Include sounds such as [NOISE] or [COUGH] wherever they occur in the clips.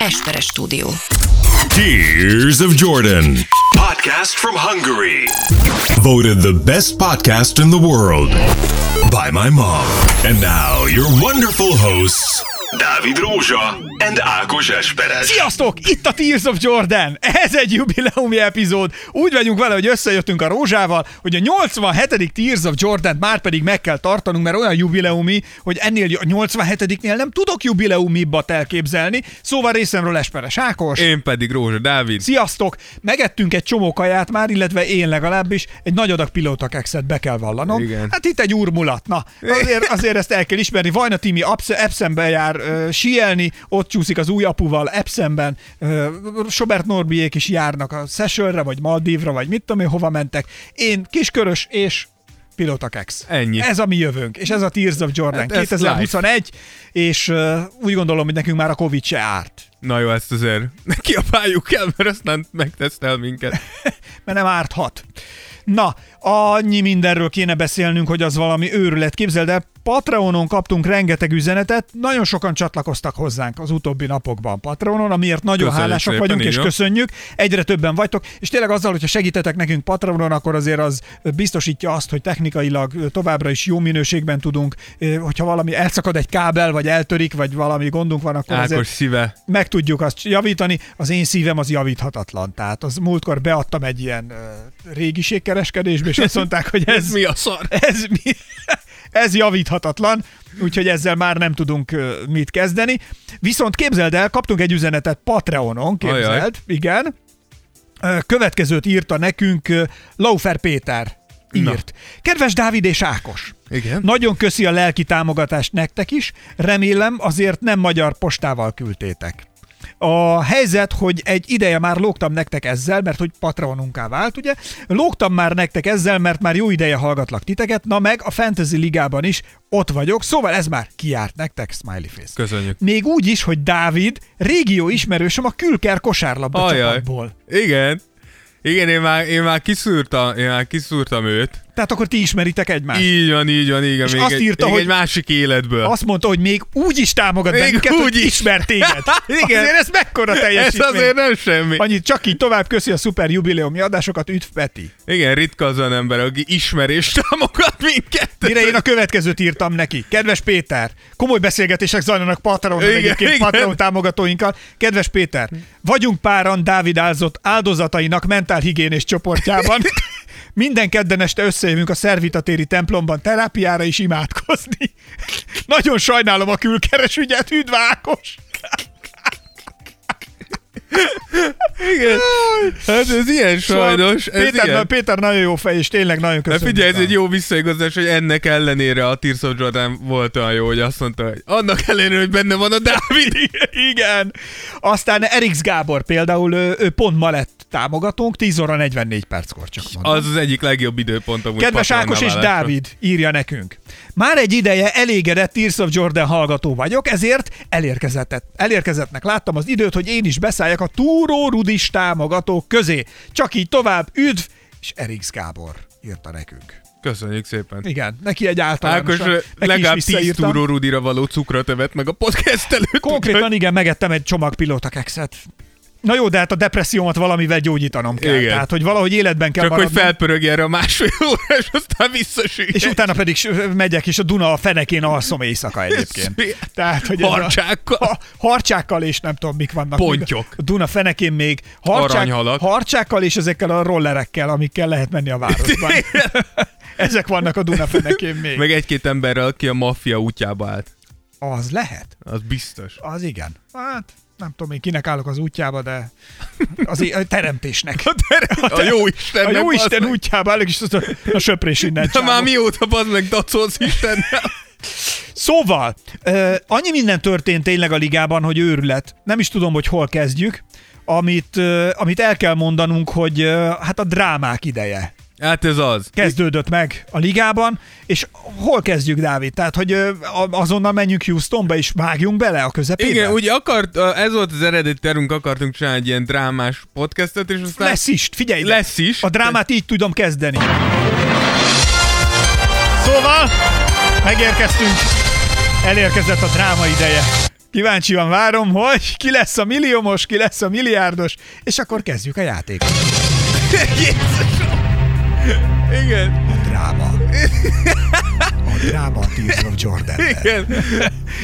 Esperes stúdió. Tears of Jordan. Podcast from Hungary. Voted the best podcast in the world by my mom. And now, your wonderful hosts, Dávid Rózsa and Ákos Esperes. Sziasztok! Itt a Tears of Jordan! Ez egy jubileumi epizód. Úgy vagyunk vele, hogy összejöttünk a Rózsával, hogy a 87. Tears of Jordan már pedig meg kell tartanunk, mert olyan jubileumi, hogy ennél a 87-nél nem tudok jubileumibbat elképzelni. Szóval részemről Esperes Ákos. Én pedig Rózsa Dávid. Sziasztok! Megettünk egy csomó kaját már, illetve én legalábbis egy nagy adag pilótakekszet be kell vallanom. Igen. Hát itt egy úrmulat. Na, azért, azért ezt el kell ismerni. Vajna Timi Epszenbe jár sielni, ott csúszik az új apuval Epszenben. Sobert Norbiék is járnak a Sessionre, vagy Maldívra, vagy mit tudom én, hova mentek. Én kiskörös és Pilotakex. Ennyi. Ez a mi jövőnk, és ez a Tears of Jordan Hát ez 2021, és uh, úgy gondolom, hogy nekünk már a Covid se árt. Na jó, ezt azért [LAUGHS] kiabáljuk kell, mert aztán megtesztel minket. [LAUGHS] mert nem árthat. Na, annyi mindenről kéne beszélnünk, hogy az valami őrület. Képzeld el, Patreonon kaptunk rengeteg üzenetet, nagyon sokan csatlakoztak hozzánk az utóbbi napokban Patreonon, amiért nagyon Köszönjük hálásak szépen, vagyunk, és van. köszönjük. Egyre többen vagytok, és tényleg azzal, hogyha segítetek nekünk Patreonon, akkor azért az biztosítja azt, hogy technikailag továbbra is jó minőségben tudunk, hogyha valami elszakad egy kábel, vagy eltörik, vagy valami gondunk van, akkor Ákos azért szíve. meg tudjuk azt javítani. Az én szívem az javíthatatlan. Tehát az múltkor beadtam egy ilyen uh, régiségkereskedésbe, és azt mondták, hogy [LAUGHS] ez, mi a szar? ez, mi, ez javíthatatlan, úgyhogy ezzel már nem tudunk mit kezdeni. Viszont képzeld el, kaptunk egy üzenetet Patreonon, képzeld, Ajaj. igen. Következőt írta nekünk Laufer Péter írt. Kedves Dávid és Ákos! Igen. Nagyon köszi a lelki támogatást nektek is, remélem azért nem magyar postával küldtétek. A helyzet, hogy egy ideje már lógtam nektek ezzel, mert hogy Patreonunká vált, ugye? Lógtam már nektek ezzel, mert már jó ideje hallgatlak titeket, na meg a Fantasy Ligában is ott vagyok, szóval ez már kiárt nektek, smiley face. Köszönjük. Még úgy is, hogy Dávid régió ismerősöm a Külker kosárlabda Ajaj. csapatból. Igen. Igen, én már, én már kiszúrtam, én már kiszúrtam őt. Tehát akkor ti ismeritek egymást. Így van, így van, igen. És még azt egy, írta, még hogy- egy másik életből. Azt mondta, hogy még úgy is támogat Még bennünket, úgy hogy is. ismer téged. [LAUGHS] Igen. Azért ez mekkora Ez teljesítmény. azért nem semmi. Annyit csak így tovább köszi a szuper jubileumi adásokat, üdv Peti. Igen, ritka az olyan ember, aki ismer és támogat minket. Mire én a következőt írtam neki. Kedves Péter, komoly beszélgetések zajlanak Patreonon Igen, egyébként igen. Patreon támogatóinkkal. Kedves Péter, vagyunk páran Dávid áldozott áldozatainak mentálhigiénés csoportjában. [LAUGHS] Minden kedden este összejövünk a Szervitatéri templomban terápiára is imádkozni. [LAUGHS] Nagyon sajnálom a külkeres ügyet, üdv Ákos! Igen. Hát ez ilyen sajnos. Ez Péter, ilyen. Péter nagyon jó fej, és tényleg nagyon De köszönöm. figyelj, ez egy jó visszaigazás, hogy ennek ellenére a Tears of Jordan volt olyan jó, hogy azt mondta, hogy annak ellenére, hogy benne van a Dávid. [LAUGHS] Igen. Aztán Erix Gábor például, ő, ő pont ma lett támogatónk, 10 óra 44 perckor csak mondom. Az az egyik legjobb időpont amúgy Kedves Ákos és. Dávid írja nekünk. Már egy ideje elégedett Tears of Jordan hallgató vagyok, ezért elérkezett, elérkezettnek láttam az időt, hogy én is beszálljak a túró rudis támogatók közé. Csak így tovább, üdv, és Erix Gábor írta nekünk. Köszönjük szépen. Igen, neki egy általános. Ákos legalább 10 túró rudira való cukrot evett meg a podcast előtt. Konkrétan igen, megettem egy csomag pilótakekszet. Na jó, de hát a depressziómat valamivel gyógyítanom kell. Igen. Tehát, hogy valahogy életben kell Csak hogy maradnom. felpörög erre a másfél [LAUGHS] óra, és aztán visszasüllyed. És utána pedig megyek, és a Duna a fenekén alszom éjszaka egyébként. Tehát, hogy ez a- Harcsákkal? Ha, harcsákkal, és nem tudom, mik vannak. Pontyok. A Duna fenekén még harcsák, Aranyhalak. harcsákkal, és ezekkel a rollerekkel, amikkel lehet menni a városban. [LAUGHS] [LAUGHS] Ezek vannak a Duna fenekén még. Meg egy-két emberrel, aki a maffia útjába állt. Az lehet. Az biztos. Az igen. Hát, nem tudom én kinek állok az útjába, de az a teremtésnek. A jó Isten, A jó Isten útjába állok, és azt a, a söprés innen De már csávok. mióta bazd meg dacolsz Istennel? Szóval, uh, annyi minden történt tényleg a ligában, hogy őrület. Nem is tudom, hogy hol kezdjük. Amit, uh, amit el kell mondanunk, hogy uh, hát a drámák ideje Hát ez az. kezdődött meg a ligában, és hol kezdjük, Dávid? Tehát, hogy azonnal menjünk Houstonba, és vágjunk bele a közepébe? Igen, ugye akart, ez volt az eredeti terünk, akartunk csinálni egy ilyen drámás podcastet, és aztán Lesz is, figyelj! Lesz is. A drámát így tudom kezdeni. Szóval, megérkeztünk. Elérkezett a dráma ideje. Kíváncsian várom, hogy ki lesz a milliómos, ki lesz a milliárdos, és akkor kezdjük a játékot. [LAUGHS] Igen. A dráma. A dráma a Tears of Jordan. Igen.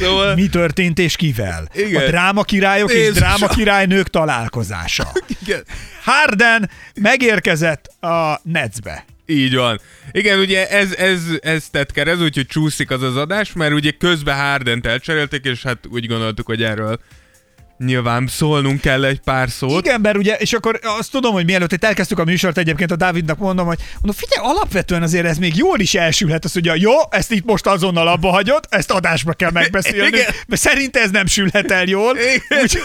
Szóval... Mi történt és kivel? Igen. A dráma királyok és Jézusom. dráma királynők találkozása. Igen. Harden megérkezett a Netsbe. Így van. Igen, ugye ez, ez, ez tett kerez, úgyhogy csúszik az az adás, mert ugye közben Hardent elcserélték, és hát úgy gondoltuk, hogy erről nyilván szólnunk kell egy pár szót. Igen, mert ugye, és akkor azt tudom, hogy mielőtt itt elkezdtük a műsort, egyébként a Dávidnak mondom, hogy mondom, figyelj, alapvetően azért ez még jól is elsülhet, az, hogy jó, ezt itt most azonnal abba hagyod, ezt adásba kell megbeszélni, mert szerint ez nem sülhet el jól, úgyhogy,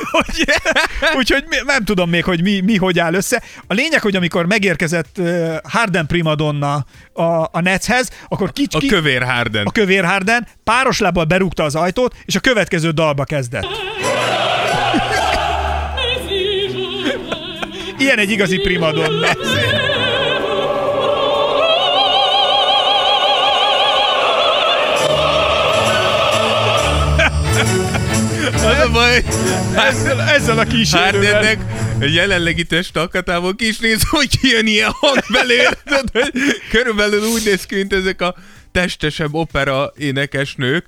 úgyhogy nem tudom még, hogy mi, mi hogy áll össze. A lényeg, hogy amikor megérkezett Harden primadonna a, a Netshez, akkor kicsi, A kövér Harden. a kövér Harden páros lábbal berúgta az ajtót, és a következő dalba kezdett. Ilyen egy igazi primadonna. Az a baj, Ezzel, ezzel a kísérővel. Hardennek jelenlegi testalkatából ki is néz, hogy jön ilyen hang belőle. Körülbelül úgy néz ki, mint ezek a testesebb opera énekesnők.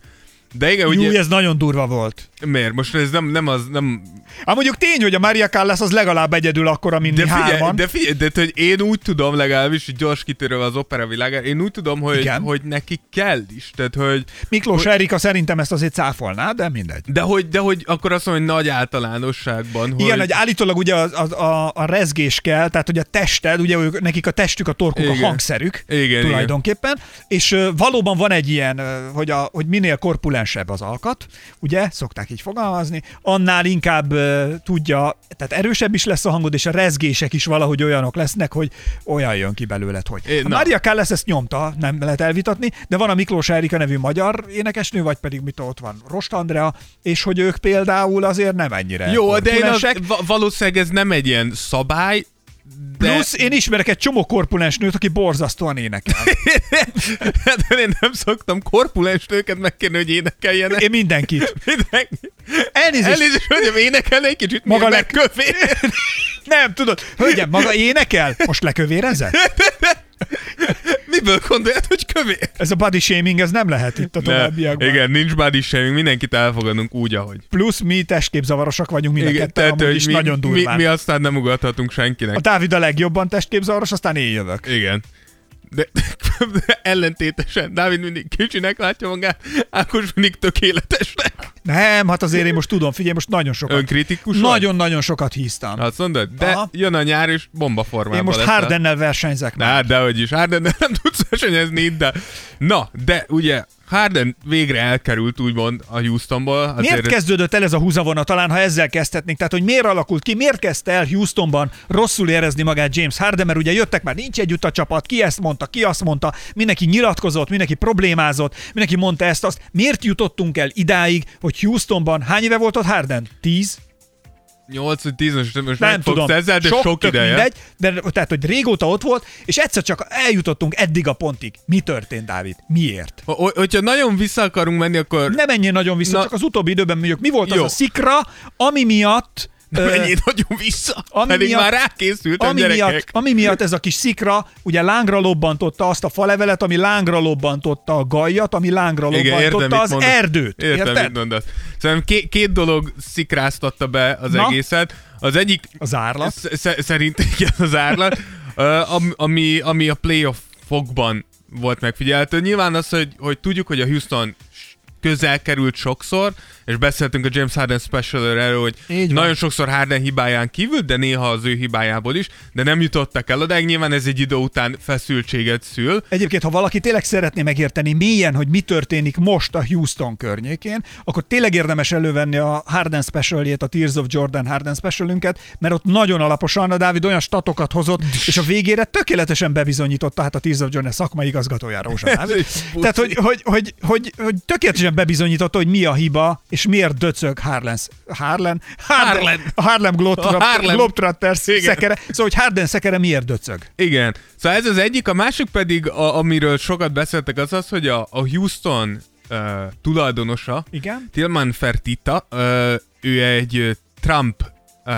De igen, Jú, ugye, ez nagyon durva volt. Miért? Most ez nem, nem az, nem... Hát mondjuk tény, hogy a Maria Callas az legalább egyedül akkora, mint De mi figyelj, hárman. de figyelj, de hogy én úgy tudom legalábbis, hogy gyors kitérő az opera világára, én úgy tudom, hogy, Igen. hogy neki kell is, tehát hogy, Miklós Erika szerintem ezt azért cáfolná, de mindegy. de hogy, de hogy akkor azt mondom, hogy nagy általánosságban, hogy... Igen, hogy állítólag ugye a, a, a, a rezgés kell, tehát hogy a tested, ugye ők, nekik a testük, a torkuk, Igen. a hangszerük Igen, tulajdonképpen, és ö, valóban van egy ilyen, ö, hogy, a, hogy minél korpulensebb az alkat, ugye, szokták így fogalmazni, annál inkább ö, tudja, tehát erősebb is lesz a hangod, és a rezgések is valahogy olyanok lesznek, hogy olyan jön ki belőled, hogy. É, A. Mária Callas ezt nyomta, nem lehet elvitatni, de van a Miklós Erika nevű magyar énekesnő, vagy pedig mit ott van, Rost Andrea, és hogy ők például azért nem ennyire Jó, de én az, valószínűleg ez nem egy ilyen szabály, de... Plusz én ismerek egy csomó korpulens nőt, aki borzasztóan énekel. [LAUGHS] Hát én nem szoktam korpulens nőket megkérni, hogy énekeljenek. Én mindenkit. [LAUGHS] Mindenki. Elnézést. Elnézést, hölgyem, énekelne egy kicsit, Maga legkövér. [LAUGHS] Nem, tudod, hölgyem, maga énekel? Most lekövérezett? Miből gondolját, hogy kövér? Ez a body shaming, ez nem lehet itt a Ne, továbbiakban. igen, nincs body shaming, mindenkit elfogadunk úgy, ahogy. Plusz mi testképzavarosak vagyunk mind a Igen, ketten, amúgy is mi, nagyon mi, durván. mi, aztán nem ugathatunk senkinek. A Dávid a legjobban testképzavaros, aztán én jövök. Igen. De, de ellentétesen, Dávid mindig kicsinek látja magát, Ákos mindig tökéletesnek. Nem, hát azért én most tudom, figyelj, most nagyon sokat. Önkritikus? Nagyon-nagyon sokat híztam. Azt mondod? De Aha. jön a nyár, és bomba formában Én most leszel. Hardennel versenyzek Na, már. de hogy is, Harden [LAUGHS] nem tudsz versenyezni itt, de... Na, de ugye Harden végre elkerült úgymond a Houstonból. Azért Miért kezdődött el ez a húzavona, talán ha ezzel kezdhetnénk? Tehát, hogy miért alakult ki, miért kezdte el Houstonban rosszul érezni magát James Harden, mert ugye jöttek már, nincs együtt a csapat, ki ezt mondta, ki azt mondta, mindenki nyilatkozott, mindenki problémázott, mindenki mondta ezt, azt. Miért jutottunk el idáig, hogy Houstonban, hány éve volt ott Harden? Tíz? 8 vagy 10 most, Nem megfogsz tudom, ezzel, de sok, sok, ideje. mindegy, de tehát, hogy régóta ott volt, és egyszer csak eljutottunk eddig a pontig. Mi történt, Dávid? Miért? Ho- Hogyha nagyon vissza akarunk menni, akkor Ne menjél nagyon vissza, Na- csak az utóbbi időben mondjuk mi volt az Jó. a szikra, ami miatt menjél nagyon vissza. ami Pedig miatt- már rákészültem, ami gyerekek. miatt, ami miatt ez a kis szikra ugye lángra lobbantotta azt a falevelet, ami lángra lobbantotta a gajat, ami lángra Igen, értem, lobbantotta mit az mondasz. erdőt. Értem, Érted? mit mondasz. Szerintem két, két dolog szikráztatta be az Na? egészet. Az egyik Az árlat. sz- sz- szerint [LAUGHS] igen, az árlat, ami, ami a playoffokban volt megfigyelhető. Nyilván az, hogy, hogy tudjuk, hogy a Houston közel került sokszor, és beszéltünk a James Harden special erről, hogy Így van. nagyon sokszor Harden hibáján kívül, de néha az ő hibájából is, de nem jutottak el odáig. Nyilván ez egy idő után feszültséget szül. Egyébként, ha valaki tényleg szeretné megérteni mélyen, hogy mi történik most a Houston környékén, akkor tényleg érdemes elővenni a Harden specialjét, a Tears of Jordan Harden specialünket, mert ott nagyon alaposan a Dávid olyan statokat hozott, és a végére tökéletesen bebizonyította, hát a Tears of Jordan szakmai igazgatója Rózsa Dávid. [LAUGHS] Tehát, hogy, hogy, hogy, hogy, hogy tökéletesen bebizonyította, hogy mi a hiba, és miért döcög Harlen, Harlen, Harlan. a Harlem Globetrot- A Harlem. Globetrotters Igen. szekere. Szóval, hogy Harden szekere miért döcög? Igen. Szóval ez az egyik, a másik pedig, a, amiről sokat beszéltek, az az, hogy a, a Houston uh, tulajdonosa, Igen? Tilman Fertitta, uh, ő egy Trump uh,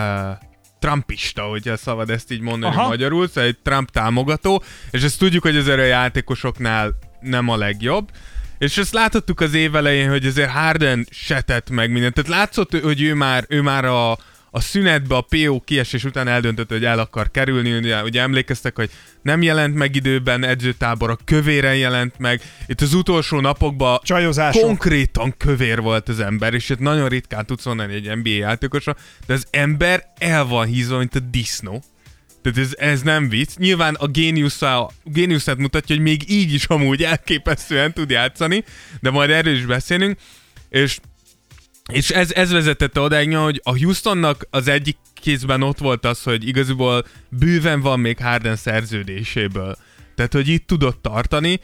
Trumpista, hogyha szabad ezt így mondani Aha. magyarul, szóval egy Trump támogató, és ezt tudjuk, hogy azért a játékosoknál nem a legjobb. És ezt láthattuk az év elején, hogy azért Harden se tett meg mindent. Tehát látszott, hogy ő már, ő már a, a szünetbe, a PO kiesés után eldöntött, hogy el akar kerülni. Ugye, ugye emlékeztek, hogy nem jelent meg időben edzőtábor, a kövéren jelent meg. Itt az utolsó napokban Csajozások. konkrétan kövér volt az ember, és itt nagyon ritkán tudsz mondani egy NBA játékosra, de az ember el van hízva, mint a disznó. Tehát ez, ez nem vicc. Nyilván a géniusza, géniuszát mutatja, hogy még így is amúgy elképesztően tud játszani, de majd erről is beszélünk. És, és ez, ez vezetette odáig, hogy a Houstonnak az egyik kézben ott volt az, hogy igazából bőven van még Harden szerződéséből. Tehát, hogy itt tudott tartani,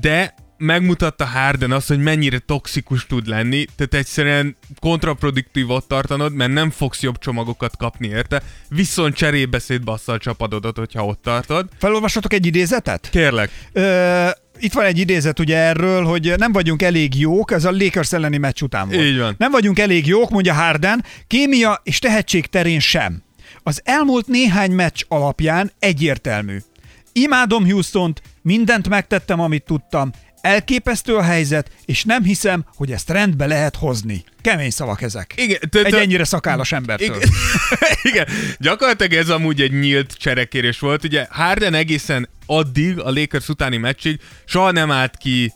de megmutatta Harden azt, hogy mennyire toxikus tud lenni, tehát egyszerűen kontraproduktív ott tartanod, mert nem fogsz jobb csomagokat kapni érte, viszont cserébe szétbassza a csapadodat, hogyha ott tartod. Felolvashatok egy idézetet? Kérlek. Ö, itt van egy idézet ugye erről, hogy nem vagyunk elég jók, ez a Lakers elleni meccs után volt. Így van. Nem vagyunk elég jók, mondja Harden, kémia és tehetség terén sem. Az elmúlt néhány meccs alapján egyértelmű. Imádom Houstont, mindent megtettem, amit tudtam, elképesztő a helyzet, és nem hiszem, hogy ezt rendbe lehet hozni. Kemény szavak ezek. Igen, Egy ennyire szakállas embertől. Igen. [LAUGHS] Igen, gyakorlatilag ez amúgy egy nyílt cserekérés volt. Ugye Harden egészen addig, a Lakers utáni meccsig soha nem állt ki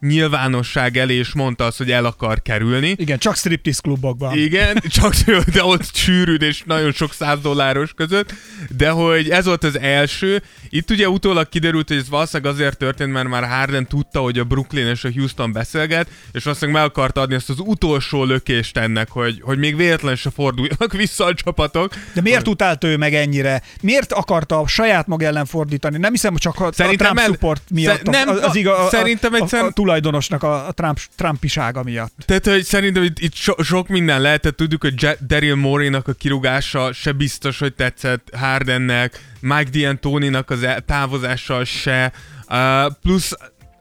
nyilvánosság elé, és mondta azt, hogy el akar kerülni. Igen, csak striptease klubokban. Igen, [LAUGHS] csak de ott sűrűd és nagyon sok száz dolláros között, de hogy ez volt az első. Itt ugye utólag kiderült, hogy ez valószínűleg azért történt, mert már Harden tudta, hogy a Brooklyn és a Houston beszélget, és valószínűleg meg akarta adni azt az utolsó lökést ennek, hogy, hogy még véletlen se forduljanak [LAUGHS] vissza a csapatok. De miért utált ő meg ennyire? Miért akarta a saját maga ellen fordítani? Nem hiszem, hogy csak a, Szerintem a Trump el- support miatt, Szer- nem, az, az iga, a, szerintem a, a, egyszerűen- a tulajdonosnak a, a Trump, Trumpisága miatt. Tehát, hogy szerintem itt, itt so, sok minden lehetett. Tudjuk, hogy Je- Daryl Morey-nak a kirúgása se biztos, hogy tetszett Hardennek, Mike D'Antoni-nak az el- távozása se. Uh, plusz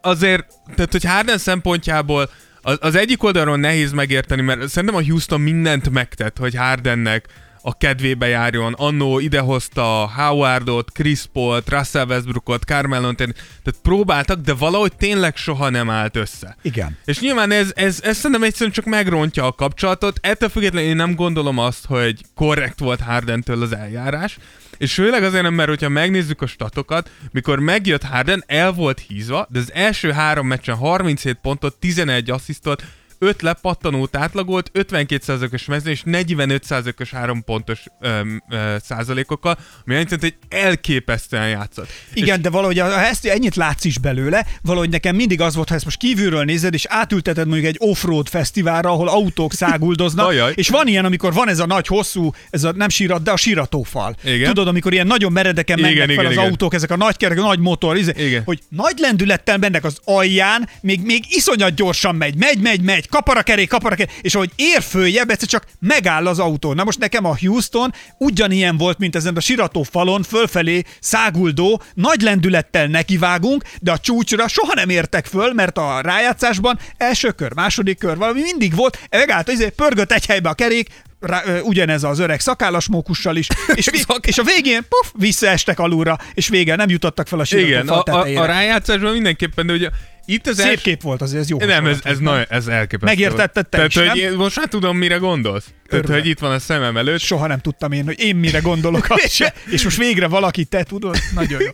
azért, tehát, hogy Harden szempontjából az, az egyik oldalról nehéz megérteni, mert szerintem a Houston mindent megtett, hogy Hardennek a kedvébe járjon. Annó idehozta Howardot, Chris Paul-t, Russell Westbrookot, Carmelo Anthony, tehát próbáltak, de valahogy tényleg soha nem állt össze. Igen. És nyilván ez, ez, ez szerintem egyszerűen csak megrontja a kapcsolatot. Ettől függetlenül én nem gondolom azt, hogy korrekt volt Hardentől az eljárás. És főleg azért nem, mert hogyha megnézzük a statokat, mikor megjött Harden, el volt hízva, de az első három meccsen 37 pontot, 11 asszisztot, 5 lepattanót átlagolt, 52%-os mezőn és 45%-os 3 pontos öm, ö, százalékokkal, ami azt jelenti, hogy elképesztően játszott. Igen, de valahogy ha ezt ennyit látsz is belőle, valahogy nekem mindig az volt, ha ezt most kívülről nézed, és átülteted mondjuk egy offroad fesztiválra, ahol autók száguldoznak, [LAUGHS] és van ilyen, amikor van ez a nagy, hosszú, ez a nem sírat, de a síratófal. Igen. Tudod, amikor ilyen nagyon meredeken Igen, mennek fel igen, az igen. autók, ezek a nagy kerek, a nagy motor, izé, Igen. hogy nagy lendülettel mennek az alján, még, még iszonyat gyorsan megy, megy, megy, megy, kapar a kerék, kapar a kerék, és ahogy ér följebb, egyszer csak megáll az autó. Na most nekem a Houston ugyanilyen volt, mint ezen a sirató falon fölfelé száguldó, nagy lendülettel nekivágunk, de a csúcsra soha nem értek föl, mert a rájátszásban első kör, második kör, valami mindig volt, megállt, izé, pörgött egy helybe a kerék, rá, ö, ugyanez az öreg szakállas mókussal is, [LAUGHS] és, vi- és a végén puf, visszaestek alulra, és vége nem jutottak fel a sirató Igen, a, a, a rájátszásban mindenképpen, de ugye itt az Szép első... kép volt az, ez jó. Nem, ez, ez, nagyon, ez elképesztő. Megértetted te Tehát, is, hogy nem? én most már tudom, mire gondolsz. Tehát, Örülök. hogy itt van a szemem előtt. Soha nem tudtam én, hogy én mire gondolok, azt se. [LAUGHS] és most végre valaki te tudod, nagyon jó.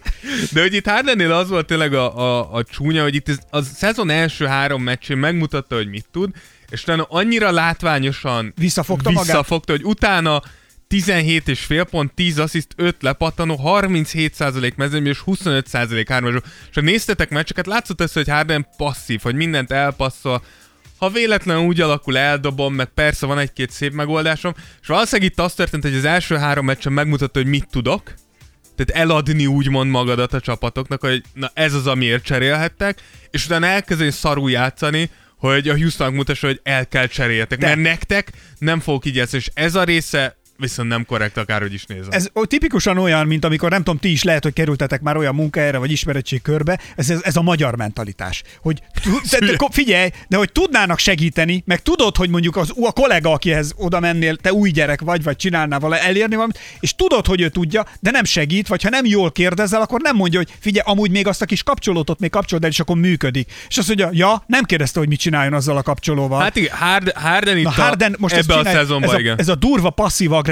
De hogy itt Hardennél az volt tényleg a, a, a csúnya, hogy itt ez, a szezon első három meccsén megmutatta, hogy mit tud, és utána annyira látványosan Visszafogta magát? visszafogta hogy utána 17 és fél pont, 10 assziszt, 5 lepattanó, 37% mezőny és 25% hármasó. És ha néztetek meccseket, látszott ez, hogy Harden passzív, hogy mindent elpasszol, ha véletlenül úgy alakul, eldobom, meg persze van egy-két szép megoldásom, és valószínűleg itt az történt, hogy az első három meccsen megmutatta, hogy mit tudok, tehát eladni úgymond magadat a csapatoknak, hogy na ez az, amiért cserélhettek, és utána elkezdeni szarul játszani, hogy a Houstonnak mutassa, hogy el kell cseréljetek, De- mert nektek nem fogok így játszani, és ez a része viszont nem korrekt, akárhogy is nézem. Ez tipikusan olyan, mint amikor nem tudom, ti is lehet, hogy kerültetek már olyan munkahelyre, vagy ismerettség körbe, ez, ez, ez a magyar mentalitás. Hogy [LAUGHS] de, de, figyelj, de hogy tudnának segíteni, meg tudod, hogy mondjuk az, a kollega, akihez oda mennél, te új gyerek vagy, vagy csinálnál vala elérni valamit, és tudod, hogy ő tudja, de nem segít, vagy ha nem jól kérdezel, akkor nem mondja, hogy figyelj, amúgy még azt a kis kapcsolótot még kapcsolod el, és akkor működik. És azt mondja, ja, nem kérdezte, hogy mit csináljon azzal a kapcsolóval. Hát igen, Harden, itt Na Harden most a, ebbe a csinálja, szezonban, ez a, igen. ez a durva passzív-agresszív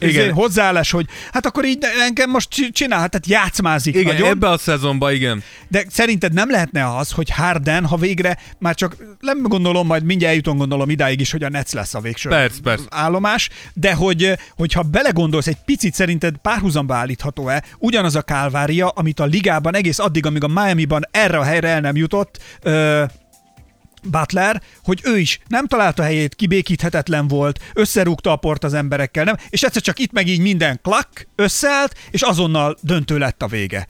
Igen. igen. hozzáállás, hogy hát akkor így engem most csi- csinál, tehát játszmázik igen, nagyon. ebbe a szezonban, igen. De szerinted nem lehetne az, hogy Harden, ha végre, már csak nem gondolom, majd mindjárt eljutom gondolom idáig is, hogy a Nets lesz a végső Persze, persze. állomás, de hogy, hogyha belegondolsz egy picit, szerinted párhuzamba állítható-e ugyanaz a kálvária, amit a ligában egész addig, amíg a Miami-ban erre a helyre el nem jutott, ö, Butler, hogy ő is nem találta helyét, kibékíthetetlen volt, összerúgta a port az emberekkel, nem? És egyszer csak itt meg így minden klak, összeállt, és azonnal döntő lett a vége.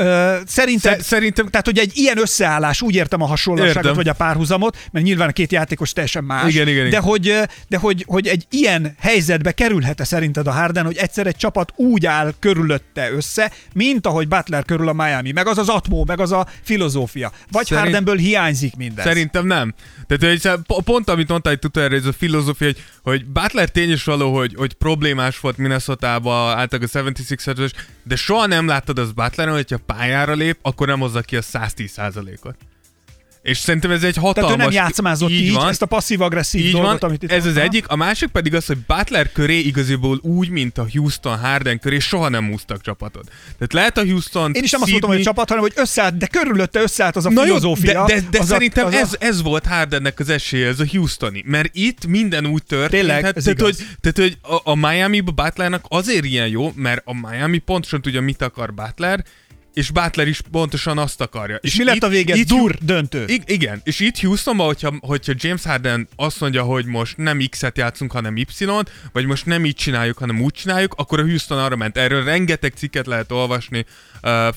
Ö, szerinted, Sze- szerintem tehát, hogy egy ilyen összeállás, úgy értem a hasonlóságot, Értem. vagy a párhuzamot, mert nyilván a két játékos teljesen más, Igen, igen, de, igen. hogy, de hogy, hogy egy ilyen helyzetbe kerülhet-e szerinted a Harden, hogy egyszer egy csapat úgy áll körülötte össze, mint ahogy Butler körül a Miami, meg az az atmó, meg az a filozófia. Vagy Szerint- Hardenből hiányzik mindez. Szerintem nem. Tehát hogy pont amit mondtál itt utoljára, ez a filozófia, hogy, hogy Butler tény is való, hogy, hogy problémás volt minnesota általában a 76ers, de soha nem láttad az Butleron, hogyha pályára lép, akkor nem hozza ki a 110%-ot. És szerintem ez egy hatalmas... Tehát ő nem játszmázott így, így van. ezt a passzív-agresszív Így dolgot, van, amit itt ez az mondtam. egyik. A másik pedig az, hogy Butler köré igaziból úgy, mint a Houston Harden köré soha nem húztak csapatot. Tehát lehet a Houston Én is nem azt mondtam, hogy csapat, hanem hogy összeállt, de körülötte összeállt az a Na filozófia. de, de, de az szerintem a, az ez, ez volt Hardennek az esélye, ez a Houstoni. Mert itt minden úgy történt. Tényleg, hát, ez tehát, igaz. hogy, tehát, hogy a, a Miami Butlernak azért ilyen jó, mert a Miami pontosan tudja, mit akar Butler, és Butler is pontosan azt akarja. És mi lett itt- a vége? itt- Dur döntő. Igen, és itt Houstonban, hogyha, hogyha James Harden azt mondja, hogy most nem X-et játszunk, hanem Y-t, vagy most nem így csináljuk, hanem úgy csináljuk, akkor a Houston arra ment. Erről rengeteg cikket lehet olvasni,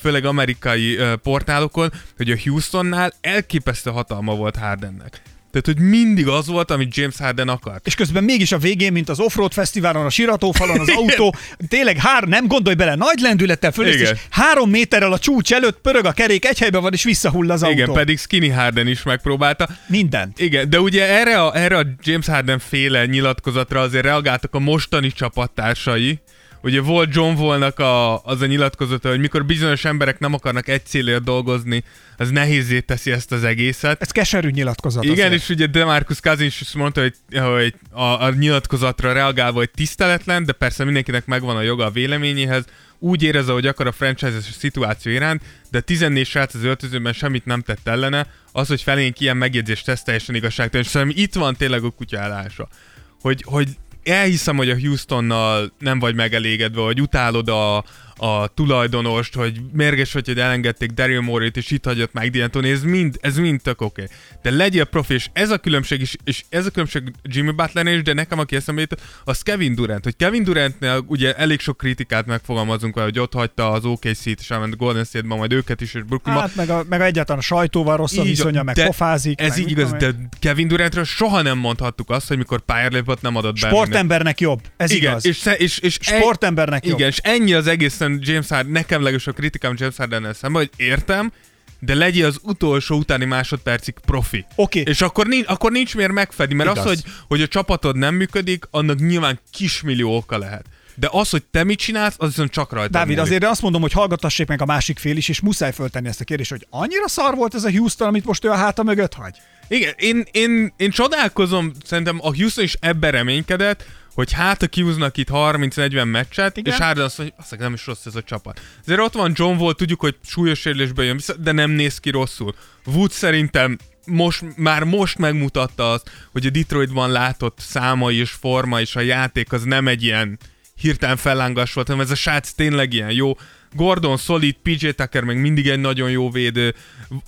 főleg amerikai portálokon, hogy a Houstonnál elképesztő hatalma volt Hardennek. Tehát, hogy mindig az volt, amit James Harden akart. és közben mégis a végén, mint az offroad fesztiválon, a siratófalon, az [LAUGHS] autó, tényleg hár, nem gondolj bele, nagy lendülettel föl, Igen. és három méterrel a csúcs előtt pörög a kerék, egy helyben van, és visszahull az autó. Igen, pedig Skinny Harden is megpróbálta. Mindent. Igen, de ugye erre a, erre a James Harden féle nyilatkozatra azért reagáltak a mostani csapattársai. Ugye volt John Wallnak a, az a nyilatkozata, hogy mikor bizonyos emberek nem akarnak egy célért dolgozni, az nehézé teszi ezt az egészet. Ez keserű nyilatkozat. Igen, azért. és ugye Demarcus Cousins is mondta, hogy, hogy a, a nyilatkozatra reagálva, hogy tiszteletlen, de persze mindenkinek megvan a joga a véleményéhez, úgy érezze, hogy akar a franchise-es szituáció iránt, de 14 srác az öltözőben semmit nem tett ellene, az, hogy felénk ilyen megjegyzést tesz teljesen igazságtalan, és szerintem itt van tényleg a kutya állása. Hogy, hogy elhiszem, hogy a Houstonnal nem vagy megelégedve, hogy utálod a, a tulajdonost, hogy mérges vagy, hogy elengedték Daryl Morey-t, és itt hagyott Mike D'Antoni, ez mind, ez mind tök oké. Okay. De legyél profi, és ez a különbség is, és ez a különbség Jimmy butler is, de nekem, aki eszembe jutott, az Kevin Durant. Hogy Kevin Durantnél ugye elég sok kritikát megfogalmazunk, hogy ott hagyta az OKC-t, és elment Golden State-ba, majd őket is, és Brooklynba. Hát meg, a, meg egyáltalán a sajtóval rossz a viszonya, meg pofázik. Ez meg így igaz, de. Kevin Durantről soha nem mondhattuk azt, hogy mikor pályára lépett, nem adott be. Sportembernek jobb. Ez Igen, igaz. és, sze- és, és Sportembernek jobb. igen, és ennyi az egészen James Harden, nekem legalábbis a kritikám James Harden szemben, hogy értem, de legyél az utolsó utáni másodpercig profi. Oké. És akkor nincs, akkor nincs miért megfedni, mert Igaz. az, hogy, hogy a csapatod nem működik, annak nyilván kismillió oka lehet. De az, hogy te mit csinálsz, az viszont csak rajta Dávid, múlik. azért azt mondom, hogy hallgatassék meg a másik fél is, és muszáj föltenni ezt a kérdést, hogy annyira szar volt ez a Houston, amit most ő a háta mögött hagy? Igen, én, én, én csodálkozom, szerintem a Houston is ebben reménykedett, hogy hát a kihúznak itt 30-40 meccset, Igen. és Harden azt mondja, hogy azt nem is rossz ez a csapat. Azért ott van John Wall, tudjuk, hogy súlyos sérülésbe jön vissza, de nem néz ki rosszul. Wood szerintem most, már most megmutatta azt, hogy a Detroitban látott számai és forma és a játék az nem egy ilyen hirtelen fellángás volt, hanem ez a srác tényleg ilyen jó. Gordon, Solid, PJ Tucker meg mindig egy nagyon jó védő.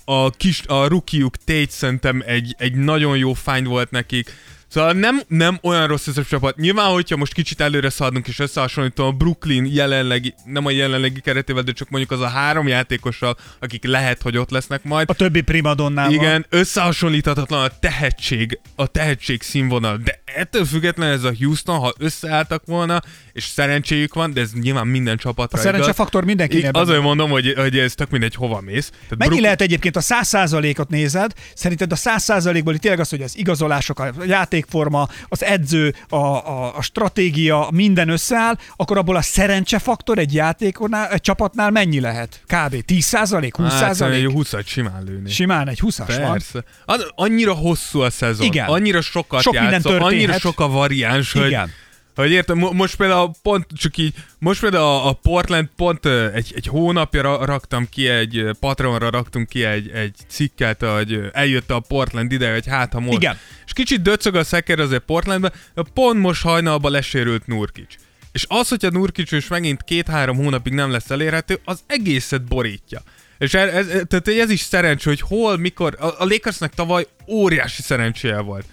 A kis, a rukiuk Tate szerintem egy, egy nagyon jó find volt nekik. Szóval nem, nem olyan rossz ez a csapat. Nyilván, hogyha most kicsit előre szaladunk és összehasonlítom a Brooklyn jelenlegi, nem a jelenlegi keretével, de csak mondjuk az a három játékossal, akik lehet, hogy ott lesznek majd. A többi primadonnával. Igen, összehasonlíthatatlan a tehetség, a tehetség színvonal, de ettől függetlenül ez a Houston, ha összeálltak volna, és szerencséjük van, de ez nyilván minden csapatra A szerencsefaktor mindenkinél mindenki. Azért mondom, hogy, hogy ez tök mindegy, hova mész. Tehát Mennyi Brook- lehet egyébként a 100%-ot nézed? Szerinted a 100%-ból itt tényleg az, hogy az igazolások, a játékforma, az edző, a, a, a stratégia, minden összeáll, akkor abból a szerencsefaktor egy játéknál, egy csapatnál mennyi lehet? Kb. 10%? 20%? Hát, egy 20 simán lőni. Simán egy 20-as van. Persze. Az, annyira hosszú a szezon. Igen. Annyira sokat Sok minden játszol, annyira sok a variáns, hogy, Igen. hogy értem, mo- most például pont csak így, most például a, Portland pont egy, egy hónapja ra- raktam ki egy, Patreonra raktunk ki egy, egy cikket, hogy eljött a Portland ide, hogy hát ha most. Igen. És kicsit döcög a szeker azért Portlandbe, de pont most hajnalban lesérült Nurkic. És az, hogyha Nurkic is megint két-három hónapig nem lesz elérhető, az egészet borítja. És ez, ez, tehát ez is szerencsé, hogy hol, mikor, a, a Lakersnek tavaly óriási szerencséje volt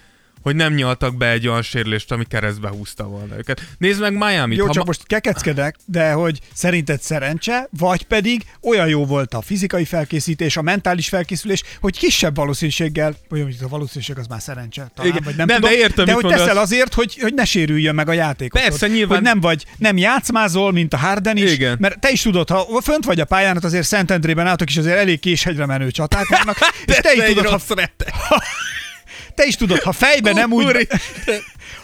hogy nem nyaltak be egy olyan sérülést, ami keresztbe húzta volna őket. Nézd meg Miami-t. Jó, ha csak ma- most kekeckedek, de hogy szerinted szerencse, vagy pedig olyan jó volt a fizikai felkészítés, a mentális felkészülés, hogy kisebb valószínűséggel, vagy mondjuk a valószínűség az már szerencse, talán, Igen. vagy nem, Nem, de tudom, értem, de hogy teszel azért, hogy, hogy ne sérüljön meg a játék. Persze, nyilván. Hogy nem vagy, nem játszmázol, mint a Harden is, Igen. mert te is tudod, ha fönt vagy a pályán, ott azért Szentendrében álltok, és azért elég késhegyre menő csaták vannak, [LAUGHS] és te is tudod, ha, rette. Te is tudod, ha fejben nem úgy,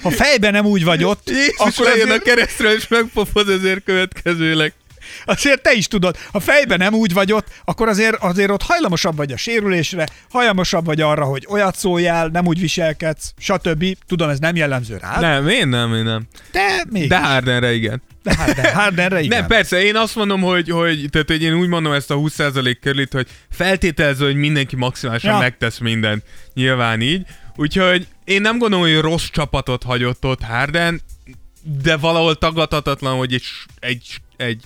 ha fejben nem úgy vagy ott, Jézus akkor lejön azért- a keresztről, és megpofoz ezért következőleg. Azért te is tudod, ha fejben nem úgy vagy ott, akkor azért, azért ott hajlamosabb vagy a sérülésre, hajlamosabb vagy arra, hogy olyat szóljál, nem úgy viselkedsz, stb. Tudom, ez nem jellemző rád, Nem, én nem, én nem. de még. De Hardenre igen. De Harden, Hardenre igen. Nem, persze, én azt mondom, hogy, hogy, tehát, hogy én úgy mondom ezt a 20% körülit, hogy feltételező, hogy mindenki maximálisan Ja. ja. megtesz mindent. Nyilván így. Úgyhogy én nem gondolom, hogy rossz csapatot hagyott ott Harden, de valahol tagadhatatlan, hogy egy, egy, egy,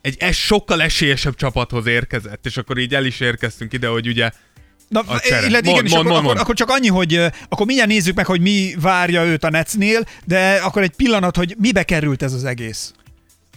egy, egy sokkal esélyesebb csapathoz érkezett, és akkor így el is érkeztünk ide, hogy ugye Na, illetve Mond, igen, és mond, akkor, mond, akkor, mond. akkor csak annyi, hogy ö, akkor mindjárt nézzük meg, hogy mi várja őt a Netsnél, de akkor egy pillanat, hogy mibe került ez az egész.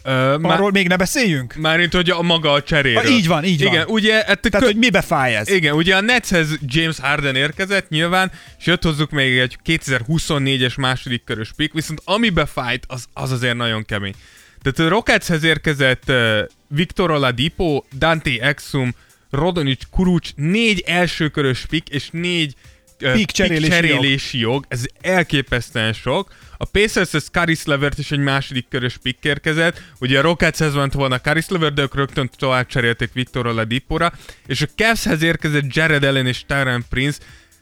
ö, Arról még ne beszéljünk? mármint, hogy a maga a cseréről. Ah, így van, így van. Igen, ugye, hát Tehát, hogy mibe fáj ez? Igen, ugye a Netshez James Harden érkezett nyilván, és jött hozzuk még egy 2024-es második körös pick, viszont amibe fájt, az, az azért nagyon kemény. Tehát a Rocketshez érkezett uh, Victor Oladipo, Dante Exum, Rodonic Kuruc, négy elsőkörös pick és négy uh, Pick cserélési cserélési jog. Ez elképesztően sok. A Pacershez Caris Levert is egy második körös pick érkezett. Ugye a Rocketshez ment volna Caris Levert, de ők rögtön tovább cserélték Victor Oladipora. És a Cavshez érkezett Jared Allen és Tyron Prince.